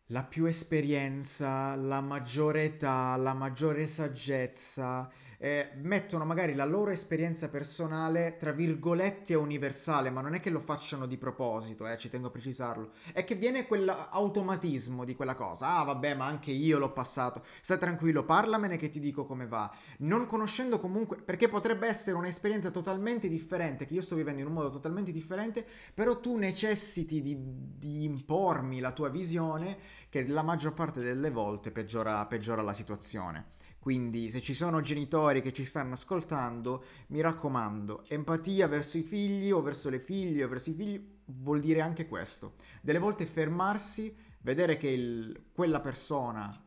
la più esperienza, la maggiore età, la maggiore saggezza eh, mettono magari la loro esperienza personale, tra virgolette, universale, ma non è che lo facciano di proposito, eh, ci tengo a precisarlo, è che viene quell'automatismo di quella cosa, ah vabbè, ma anche io l'ho passato, stai tranquillo, parlamene che ti dico come va, non conoscendo comunque, perché potrebbe essere un'esperienza totalmente differente, che io sto vivendo in un modo totalmente differente, però tu necessiti di, di impormi la tua visione, che la maggior parte delle volte peggiora, peggiora la situazione. Quindi se ci sono genitori che ci stanno ascoltando, mi raccomando, empatia verso i figli o verso le figlie o verso i figli vuol dire anche questo. Delle volte fermarsi, vedere che il, quella persona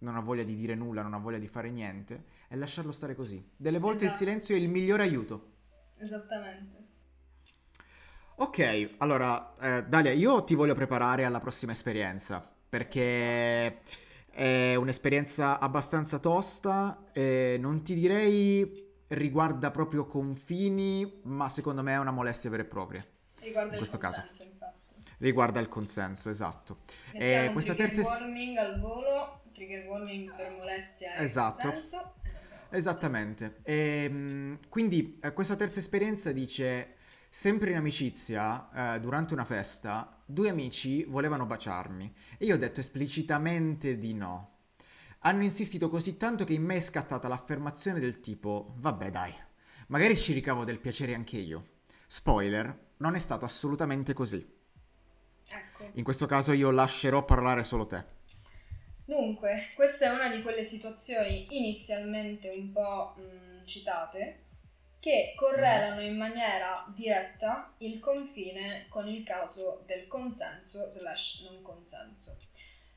non ha voglia di dire nulla, non ha voglia di fare niente e lasciarlo stare così. Delle volte esatto. il silenzio è il migliore aiuto. Esattamente. Ok, allora eh, Dalia, io ti voglio preparare alla prossima esperienza perché... È un'esperienza abbastanza tosta, eh, non ti direi riguarda proprio confini, ma secondo me è una molestia vera e propria. Riguarda in questo caso. infatti. Riguarda il consenso, esatto. Eh, questa terza warning al volo, trigger warning per molestia esatto. consenso. Esattamente. E, ehm, quindi eh, questa terza esperienza dice Sempre in amicizia, eh, durante una festa, due amici volevano baciarmi e io ho detto esplicitamente di no. Hanno insistito così tanto che in me è scattata l'affermazione del tipo, vabbè dai, magari ci ricavo del piacere anche io. Spoiler, non è stato assolutamente così. Ecco. In questo caso io lascerò parlare solo te. Dunque, questa è una di quelle situazioni inizialmente un po' mh, citate, che correlano in maniera diretta il confine con il caso del consenso slash non consenso.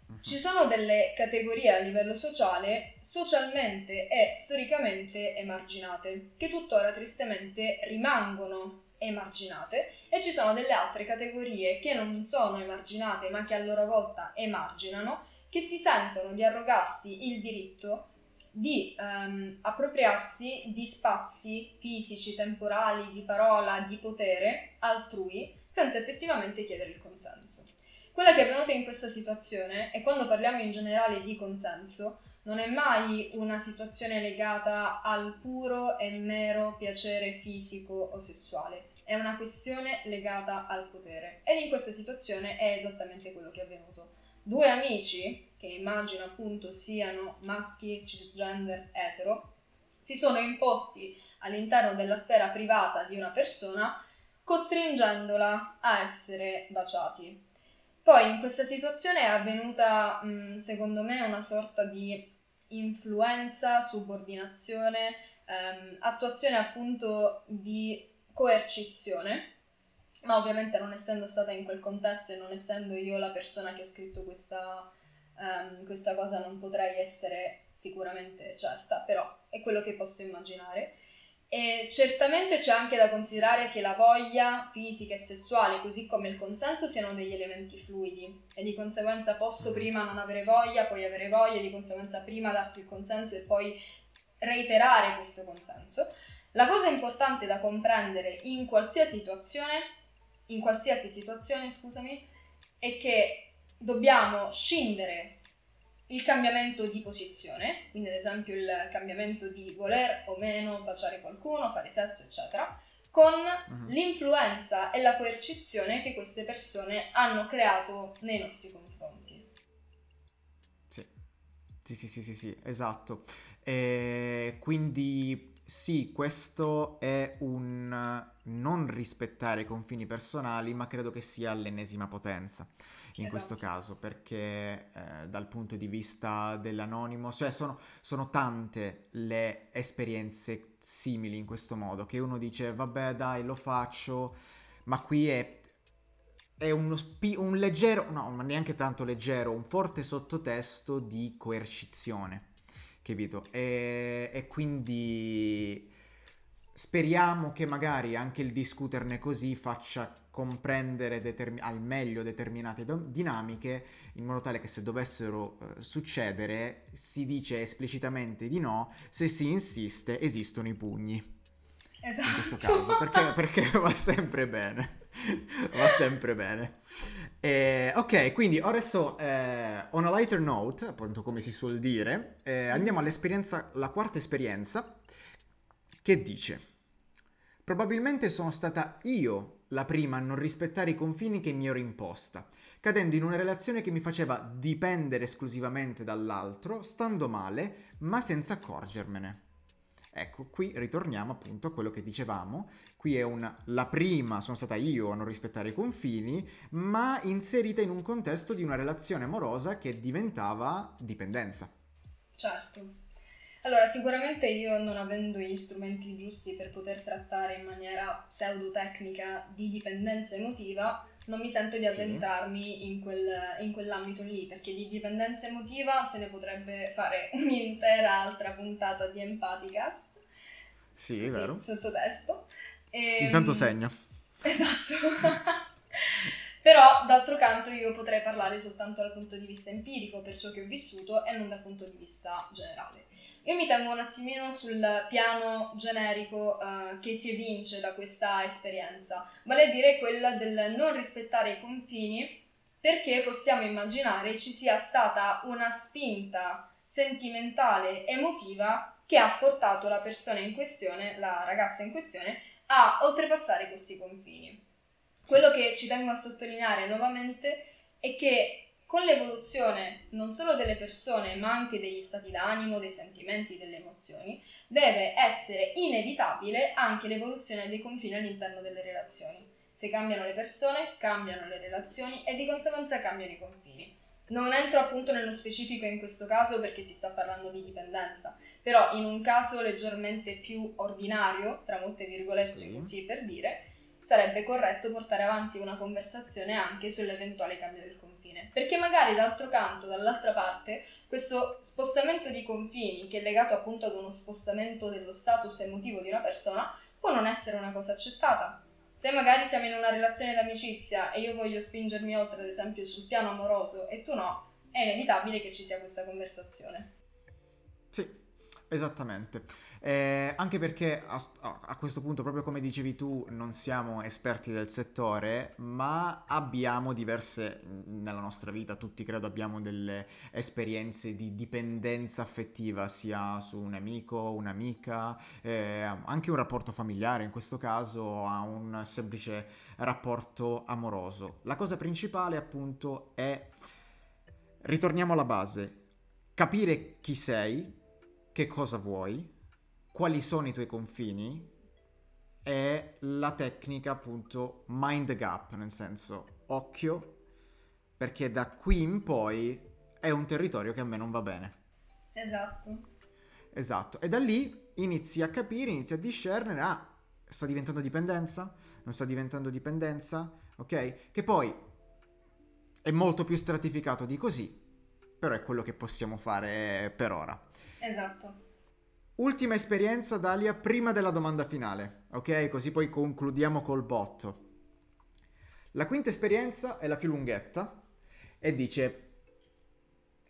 Mhm. Ci sono delle categorie a livello sociale socialmente e storicamente emarginate, che tuttora tristemente rimangono emarginate, e ci sono delle altre categorie che non sono emarginate ma che a loro volta emarginano, che si sentono di arrogarsi il diritto di um, appropriarsi di spazi fisici, temporali, di parola, di potere altrui senza effettivamente chiedere il consenso. Quella che è avvenuta in questa situazione, e quando parliamo in generale di consenso, non è mai una situazione legata al puro e mero piacere fisico o sessuale, è una questione legata al potere. Ed in questa situazione è esattamente quello che è avvenuto. Due amici che immagino appunto siano maschi, cisgender, etero, si sono imposti all'interno della sfera privata di una persona costringendola a essere baciati. Poi in questa situazione è avvenuta, secondo me, una sorta di influenza, subordinazione, ehm, attuazione appunto di coercizione, ma ovviamente non essendo stata in quel contesto e non essendo io la persona che ha scritto questa, um, questa cosa non potrei essere sicuramente certa, però è quello che posso immaginare. E certamente c'è anche da considerare che la voglia fisica e sessuale, così come il consenso, siano degli elementi fluidi e di conseguenza posso mm. prima non avere voglia, poi avere voglia, di conseguenza prima darti il consenso e poi reiterare questo consenso. La cosa importante da comprendere in qualsiasi situazione, in qualsiasi situazione, scusami, è che dobbiamo scindere il cambiamento di posizione, quindi ad esempio il cambiamento di voler o meno baciare qualcuno, fare sesso, eccetera, con uh-huh. l'influenza e la coercizione che queste persone hanno creato nei nostri confronti. Sì, sì, sì, sì, sì, sì esatto. E quindi sì, questo è un non rispettare i confini personali, ma credo che sia l'ennesima potenza in esatto. questo caso, perché eh, dal punto di vista dell'anonimo, cioè sono, sono, tante le esperienze simili in questo modo, che uno dice vabbè dai lo faccio, ma qui è, è uno spi- un leggero, no, ma neanche tanto leggero, un forte sottotesto di coercizione, capito? E, e quindi speriamo che magari anche il discuterne così faccia comprendere determi- al meglio determinate do- dinamiche in modo tale che se dovessero uh, succedere si dice esplicitamente di no, se si insiste esistono i pugni. Esatto. In questo caso, perché, perché va sempre bene. va sempre bene. Eh, ok, quindi adesso eh, on a lighter note, appunto come si suol dire, eh, andiamo all'esperienza, la quarta esperienza, che dice, probabilmente sono stata io la prima a non rispettare i confini che mi ero imposta, cadendo in una relazione che mi faceva dipendere esclusivamente dall'altro, stando male, ma senza accorgermene. Ecco, qui ritorniamo appunto a quello che dicevamo. Qui è una la prima sono stata io a non rispettare i confini, ma inserita in un contesto di una relazione amorosa che diventava dipendenza. Certo. Allora, sicuramente io non avendo gli strumenti giusti per poter trattare in maniera pseudotecnica di dipendenza emotiva, non mi sento di addentrarmi sì. in, quel, in, quell'ambito lì, perché di dipendenza emotiva se ne potrebbe fare un'intera altra puntata di Empaticast. Sì, è vero. Sì, sottotesto. E, ehm, Intanto segno. Esatto. Però, d'altro canto, io potrei parlare soltanto dal punto di vista empirico, per ciò che ho vissuto, e non dal punto di vista generale. Io mi tengo un attimino sul piano generico uh, che si evince da questa esperienza, vale a dire quella del non rispettare i confini perché possiamo immaginare ci sia stata una spinta sentimentale, emotiva che ha portato la persona in questione, la ragazza in questione, a oltrepassare questi confini. Quello che ci tengo a sottolineare nuovamente è che con l'evoluzione non solo delle persone, ma anche degli stati d'animo, dei sentimenti, delle emozioni, deve essere inevitabile anche l'evoluzione dei confini all'interno delle relazioni. Se cambiano le persone, cambiano le relazioni e di conseguenza cambiano i confini. Non entro appunto nello specifico in questo caso perché si sta parlando di dipendenza, però in un caso leggermente più ordinario, tra molte virgolette sì. così per dire, sarebbe corretto portare avanti una conversazione anche sull'eventuale cambio del confine perché magari d'altro canto, dall'altra parte, questo spostamento di confini, che è legato appunto ad uno spostamento dello status emotivo di una persona, può non essere una cosa accettata. Se magari siamo in una relazione d'amicizia e io voglio spingermi oltre, ad esempio, sul piano amoroso e tu no, è inevitabile che ci sia questa conversazione. Sì, esattamente. Eh, anche perché a, a, questo punto, proprio come dicevi tu, non siamo esperti del settore, ma abbiamo diverse, nella nostra vita tutti credo abbiamo delle esperienze di dipendenza affettiva, sia su un amico, un'amica, eh, anche un rapporto familiare in questo caso, a un semplice rapporto amoroso. La cosa principale appunto è, ritorniamo alla base, capire chi sei, che cosa vuoi, quali sono i tuoi confini è la tecnica appunto mind gap, nel senso occhio, perché da qui in poi è un territorio che a me non va bene. Esatto. Esatto, e da lì inizi a capire, inizi a discernere, ah, sta diventando dipendenza, non sta diventando dipendenza, ok? Che poi è molto più stratificato di così, però è quello che possiamo fare per ora. Esatto. Ultima esperienza, Dalia, prima della domanda finale, ok? Così poi concludiamo col botto. La quinta esperienza è la più lunghetta e dice: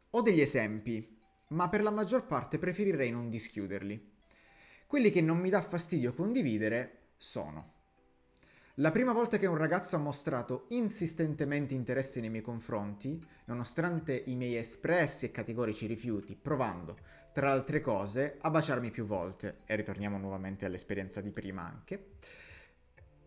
Ho degli esempi. ma per la maggior parte preferirei non dischiuderli. Quelli che non mi dà fastidio condividere sono la prima volta che un ragazzo ha mostrato insistentemente interesse nei miei confronti, nonostante i miei espressi e categorici rifiuti, provando, tra altre cose, a baciarmi più volte, e ritorniamo nuovamente all'esperienza di prima anche.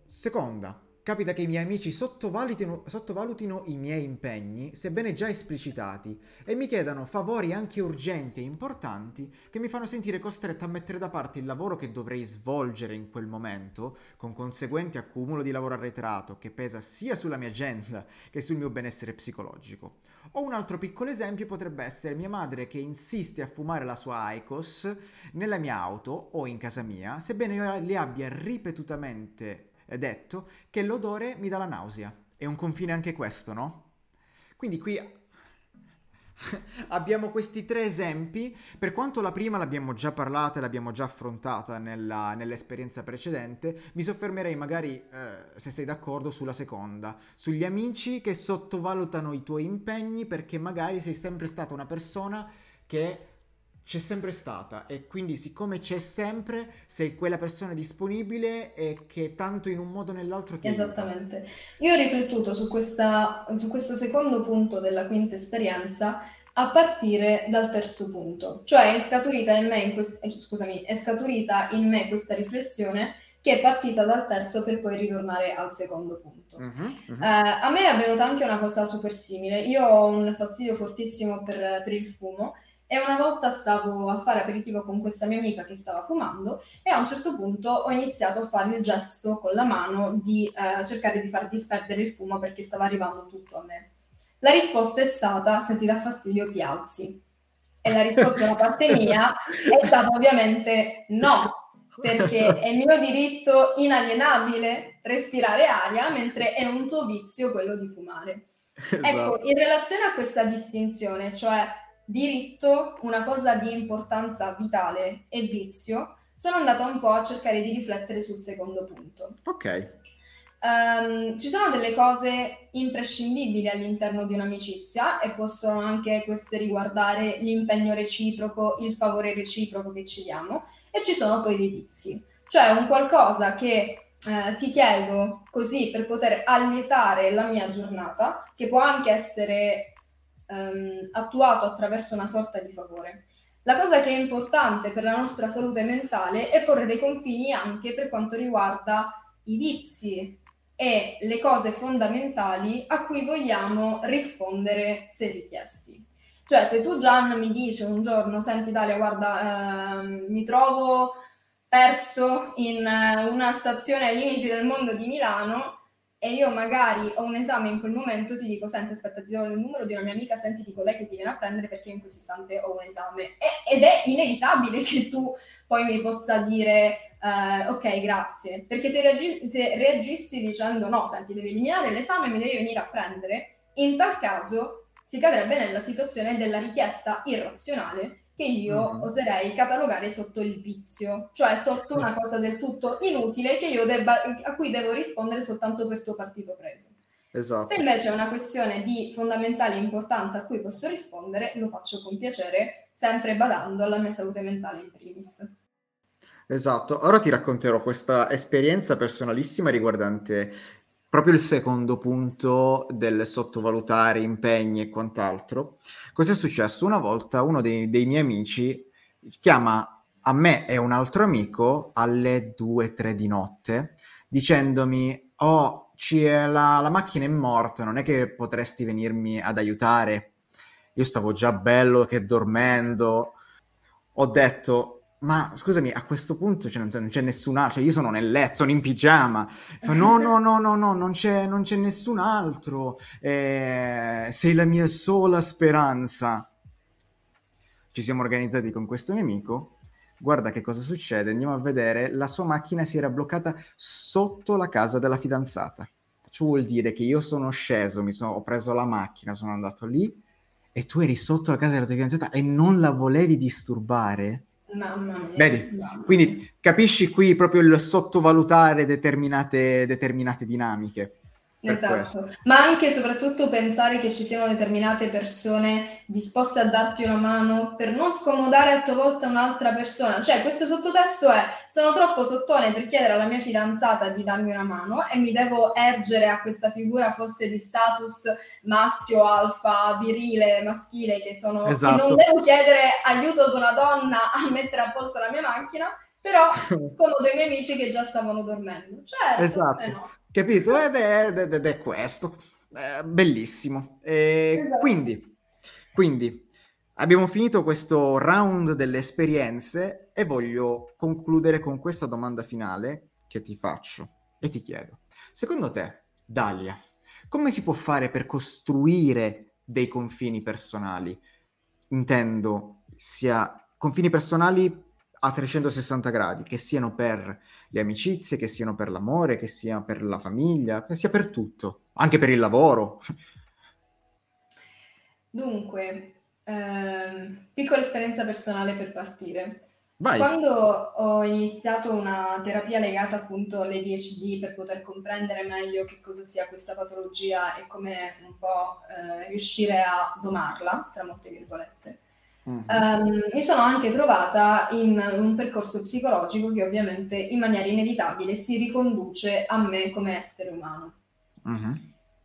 Seconda, Capita che i miei amici sottovalutino, sottovalutino, i miei impegni, sebbene già esplicitati, e mi chiedano favori anche urgenti e importanti che mi fanno sentire costretto a mettere da parte il lavoro che dovrei svolgere in quel momento, con conseguente accumulo di lavoro arretrato che pesa sia sulla mia agenda che sul mio benessere psicologico. O un altro piccolo esempio potrebbe essere mia madre che insiste a fumare la sua ICOS nella mia auto o in casa mia, sebbene io le abbia ripetutamente detto che l'odore mi dà la nausea. È un confine anche questo, no? Quindi qui abbiamo questi tre esempi. Per quanto la prima l'abbiamo già parlata e l'abbiamo già affrontata nella, nell'esperienza precedente, mi soffermerei magari, eh, se sei d'accordo, sulla seconda. Sugli amici che sottovalutano i tuoi impegni perché magari sei sempre stata una persona che c'è sempre stata e quindi siccome c'è sempre sei quella persona disponibile e che tanto in un modo o nell'altro ti Esattamente. Aiuta. Io ho riflettuto su, questa, su questo secondo punto della quinta esperienza a partire dal terzo punto, cioè è scaturita in me, in quest- eh, scusami, è scaturita in me questa riflessione che è partita dal terzo per poi ritornare al secondo punto. Uh-huh, uh-huh. Eh, a me è avvenuta anche una cosa super simile. Io ho un fastidio fortissimo per, per il fumo e una volta stavo a fare aperitivo con questa mia amica che stava fumando e a un certo punto ho iniziato a fare il gesto con la mano di eh, cercare di far disperdere il fumo perché stava arrivando tutto a me. La risposta è stata, se ti dà fastidio ti alzi. E la risposta da parte mia è stata ovviamente no, perché è mio diritto inalienabile respirare aria, mentre è un tuo vizio quello di fumare. Esatto. Ecco, in relazione a questa distinzione, cioè diritto, una cosa di importanza vitale e vizio, sono andata un po' a cercare di riflettere sul secondo punto. Ok. Um, ci sono delle cose imprescindibili all'interno di un'amicizia e possono anche queste riguardare l'impegno reciproco, il favore reciproco che ci diamo e ci sono poi dei vizi, cioè un qualcosa che eh, ti chiedo così per poter allietare la mia giornata, che può anche essere ehm, attuato attraverso una sorta di favore. La cosa che è importante per la nostra salute mentale è porre dei confini anche per quanto riguarda i vizi e le cose fondamentali a cui vogliamo rispondere se richiesti. Cioè, se tu Gian mi dici un giorno, senti Dalia, guarda, eh, mi trovo perso in eh, una stazione ai limiti del mondo di Milano, e io magari ho un esame in quel momento, ti dico, senti, aspetta, ti do il numero di una mia amica, sentiti con lei che ti viene a prendere perché io in questo istante ho un esame. E, ed è inevitabile che tu poi mi possa dire, uh, ok, grazie. Perché se, reagi- se reagissi dicendo, no, senti, devi eliminare l'esame, mi devi venire a prendere, in tal caso si cadrebbe nella situazione della richiesta irrazionale che io mm-hmm. oserei catalogare sotto il vizio, cioè sotto una cosa del tutto inutile che io debba, a cui devo rispondere soltanto per tuo partito preso. Esatto. Se invece è una questione di fondamentale importanza a cui posso rispondere, lo faccio con piacere, sempre badando alla mia salute mentale in primis. Esatto, ora ti racconterò questa esperienza personalissima riguardante proprio il secondo punto del sottovalutare impegni e quant'altro. Cosa è successo? Una volta uno dei, dei miei amici chiama a me e un altro amico alle 2-3 di notte dicendomi oh la, la macchina è morta non è che potresti venirmi ad aiutare io stavo già bello che dormendo ho detto ma scusami, a questo punto cioè, non, c'è, non, c'è, nessun altro, cioè io sono nel letto, sono in pigiama. No, no, no, no, no, non c'è, non c'è nessun altro. Eh, sei la mia sola speranza. Ci siamo organizzati con questo mio amico. Guarda che cosa succede, andiamo a vedere. La sua macchina si era bloccata sotto la casa della fidanzata. Ciò vuol dire che io sono sceso, sono, ho preso la macchina, sono andato lì e tu eri sotto la casa della tua fidanzata e non la volevi disturbare? Mamma mia. Vedi? Quindi capisci qui proprio il sottovalutare determinate, determinate dinamiche. Esatto, questo. ma anche e soprattutto pensare che ci siano determinate persone disposte a darti una mano per non scomodare a tua volta un'altra persona. Cioè, questo sottotesto è: sono troppo sottone per chiedere alla mia fidanzata di darmi una mano e mi devo ergere a questa figura fosse di status maschio, alfa, virile, maschile, che sono esatto. che non devo chiedere aiuto ad una donna a mettere a posto la mia macchina, però scomodo i miei amici che già stavano dormendo. Certo, esatto. Eh no. Capito? Ed è, ed è, ed è questo. Eh, bellissimo. E esatto. quindi, quindi, abbiamo finito questo round delle esperienze e voglio concludere con questa domanda finale che ti faccio e ti chiedo. Secondo te, Dalia, come si può fare per costruire dei confini personali? Intendo sia confini personali a 360 gradi, che siano per le amicizie, che siano per l'amore, che sia per la famiglia, che sia per tutto, anche per il lavoro. Dunque, ehm, piccola esperienza personale per partire. Vai. Quando ho iniziato una terapia legata appunto all'ADHD per poter comprendere meglio che cosa sia questa patologia e come un po' eh, riuscire a domarla, tra molte virgolette, Mm-hmm. Um, mi sono anche trovata in un percorso psicologico che ovviamente in maniera inevitabile si riconduce a me come essere umano. Mm-hmm.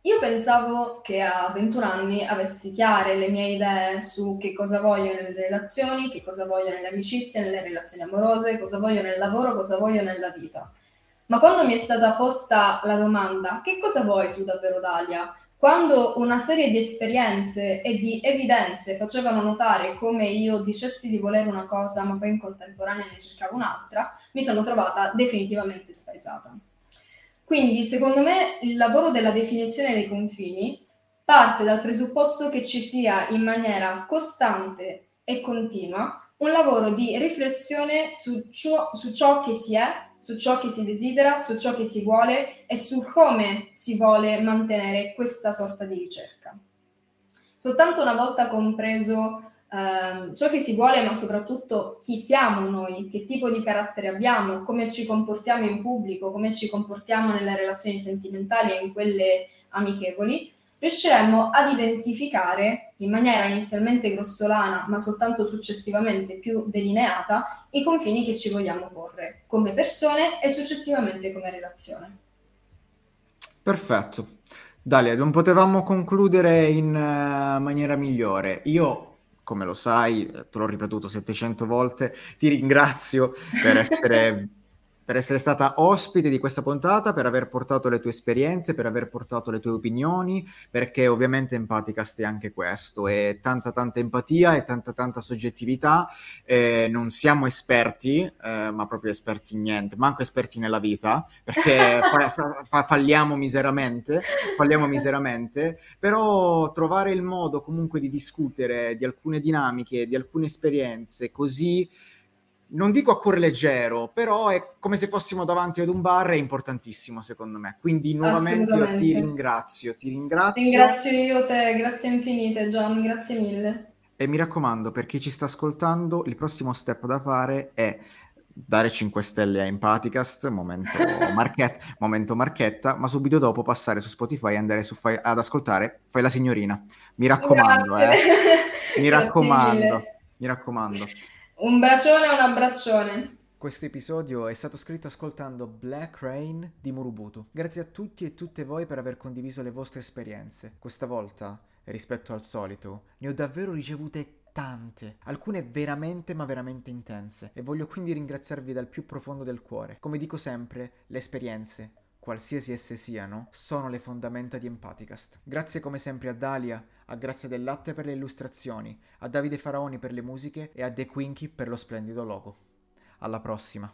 Io pensavo che a 21 anni avessi chiare le mie idee su che cosa voglio nelle relazioni, che cosa voglio nelle amicizie, nelle relazioni amorose, cosa voglio nel lavoro, cosa voglio nella vita. Ma quando mi è stata posta la domanda che cosa vuoi tu davvero Dalia? Quando una serie di esperienze e di evidenze facevano notare come io dicessi di volere una cosa, ma poi in contemporanea ne cercavo un'altra, mi sono trovata definitivamente spaesata. Quindi, secondo me, il lavoro della definizione dei confini parte dal presupposto che ci sia in maniera costante e continua un lavoro di riflessione su ciò, su ciò che si è su ciò che si desidera, su ciò che si vuole e su come si vuole mantenere questa sorta di ricerca. Soltanto una volta compreso eh, ciò che si vuole, ma soprattutto chi siamo noi, che tipo di carattere abbiamo, come ci comportiamo in pubblico, come ci comportiamo nelle relazioni sentimentali e in quelle amichevoli, riusciremmo ad identificare in maniera inizialmente grossolana, ma soltanto successivamente più delineata, i confini che ci vogliamo porre come persone e successivamente come relazione. Perfetto. Dalia, non potevamo concludere in uh, maniera migliore. Io, come lo sai, te l'ho ripetuto 700 volte, ti ringrazio per essere per essere stata ospite di questa puntata, per aver portato le tue esperienze, per aver portato le tue opinioni, perché ovviamente Empaticast è anche questo, è tanta tanta empatia e tanta tanta soggettività, eh, non siamo esperti, eh, ma proprio esperti in niente, manco esperti nella vita, perché fa, fa, falliamo miseramente, falliamo miseramente, però trovare il modo comunque di discutere di alcune dinamiche, di alcune esperienze così non dico a cuore leggero, però è come se fossimo davanti ad un bar, è importantissimo secondo me. Quindi nuovamente io ti ringrazio, ti ringrazio. Ringrazio io te, grazie infinite John, grazie mille. E mi raccomando, per chi ci sta ascoltando, il prossimo step da fare è dare 5 stelle a Empaticast, momento, marchetta, momento marchetta, ma subito dopo passare su Spotify e andare su fai, ad ascoltare Fai la signorina. Mi raccomando, eh. Mi raccomando, mi raccomando. Un bacione e un abbraccione. Questo episodio è stato scritto ascoltando Black Rain di Murubutu. Grazie a tutti e tutte voi per aver condiviso le vostre esperienze. Questa volta, rispetto al solito, ne ho davvero ricevute tante, alcune veramente ma veramente intense e voglio quindi ringraziarvi dal più profondo del cuore. Come dico sempre, le esperienze, qualsiasi esse siano, sono le fondamenta di Empaticast. Grazie come sempre a Dalia, a Grazia del Latte per le illustrazioni, a Davide Faraoni per le musiche e a The Quinky per lo splendido logo. Alla prossima!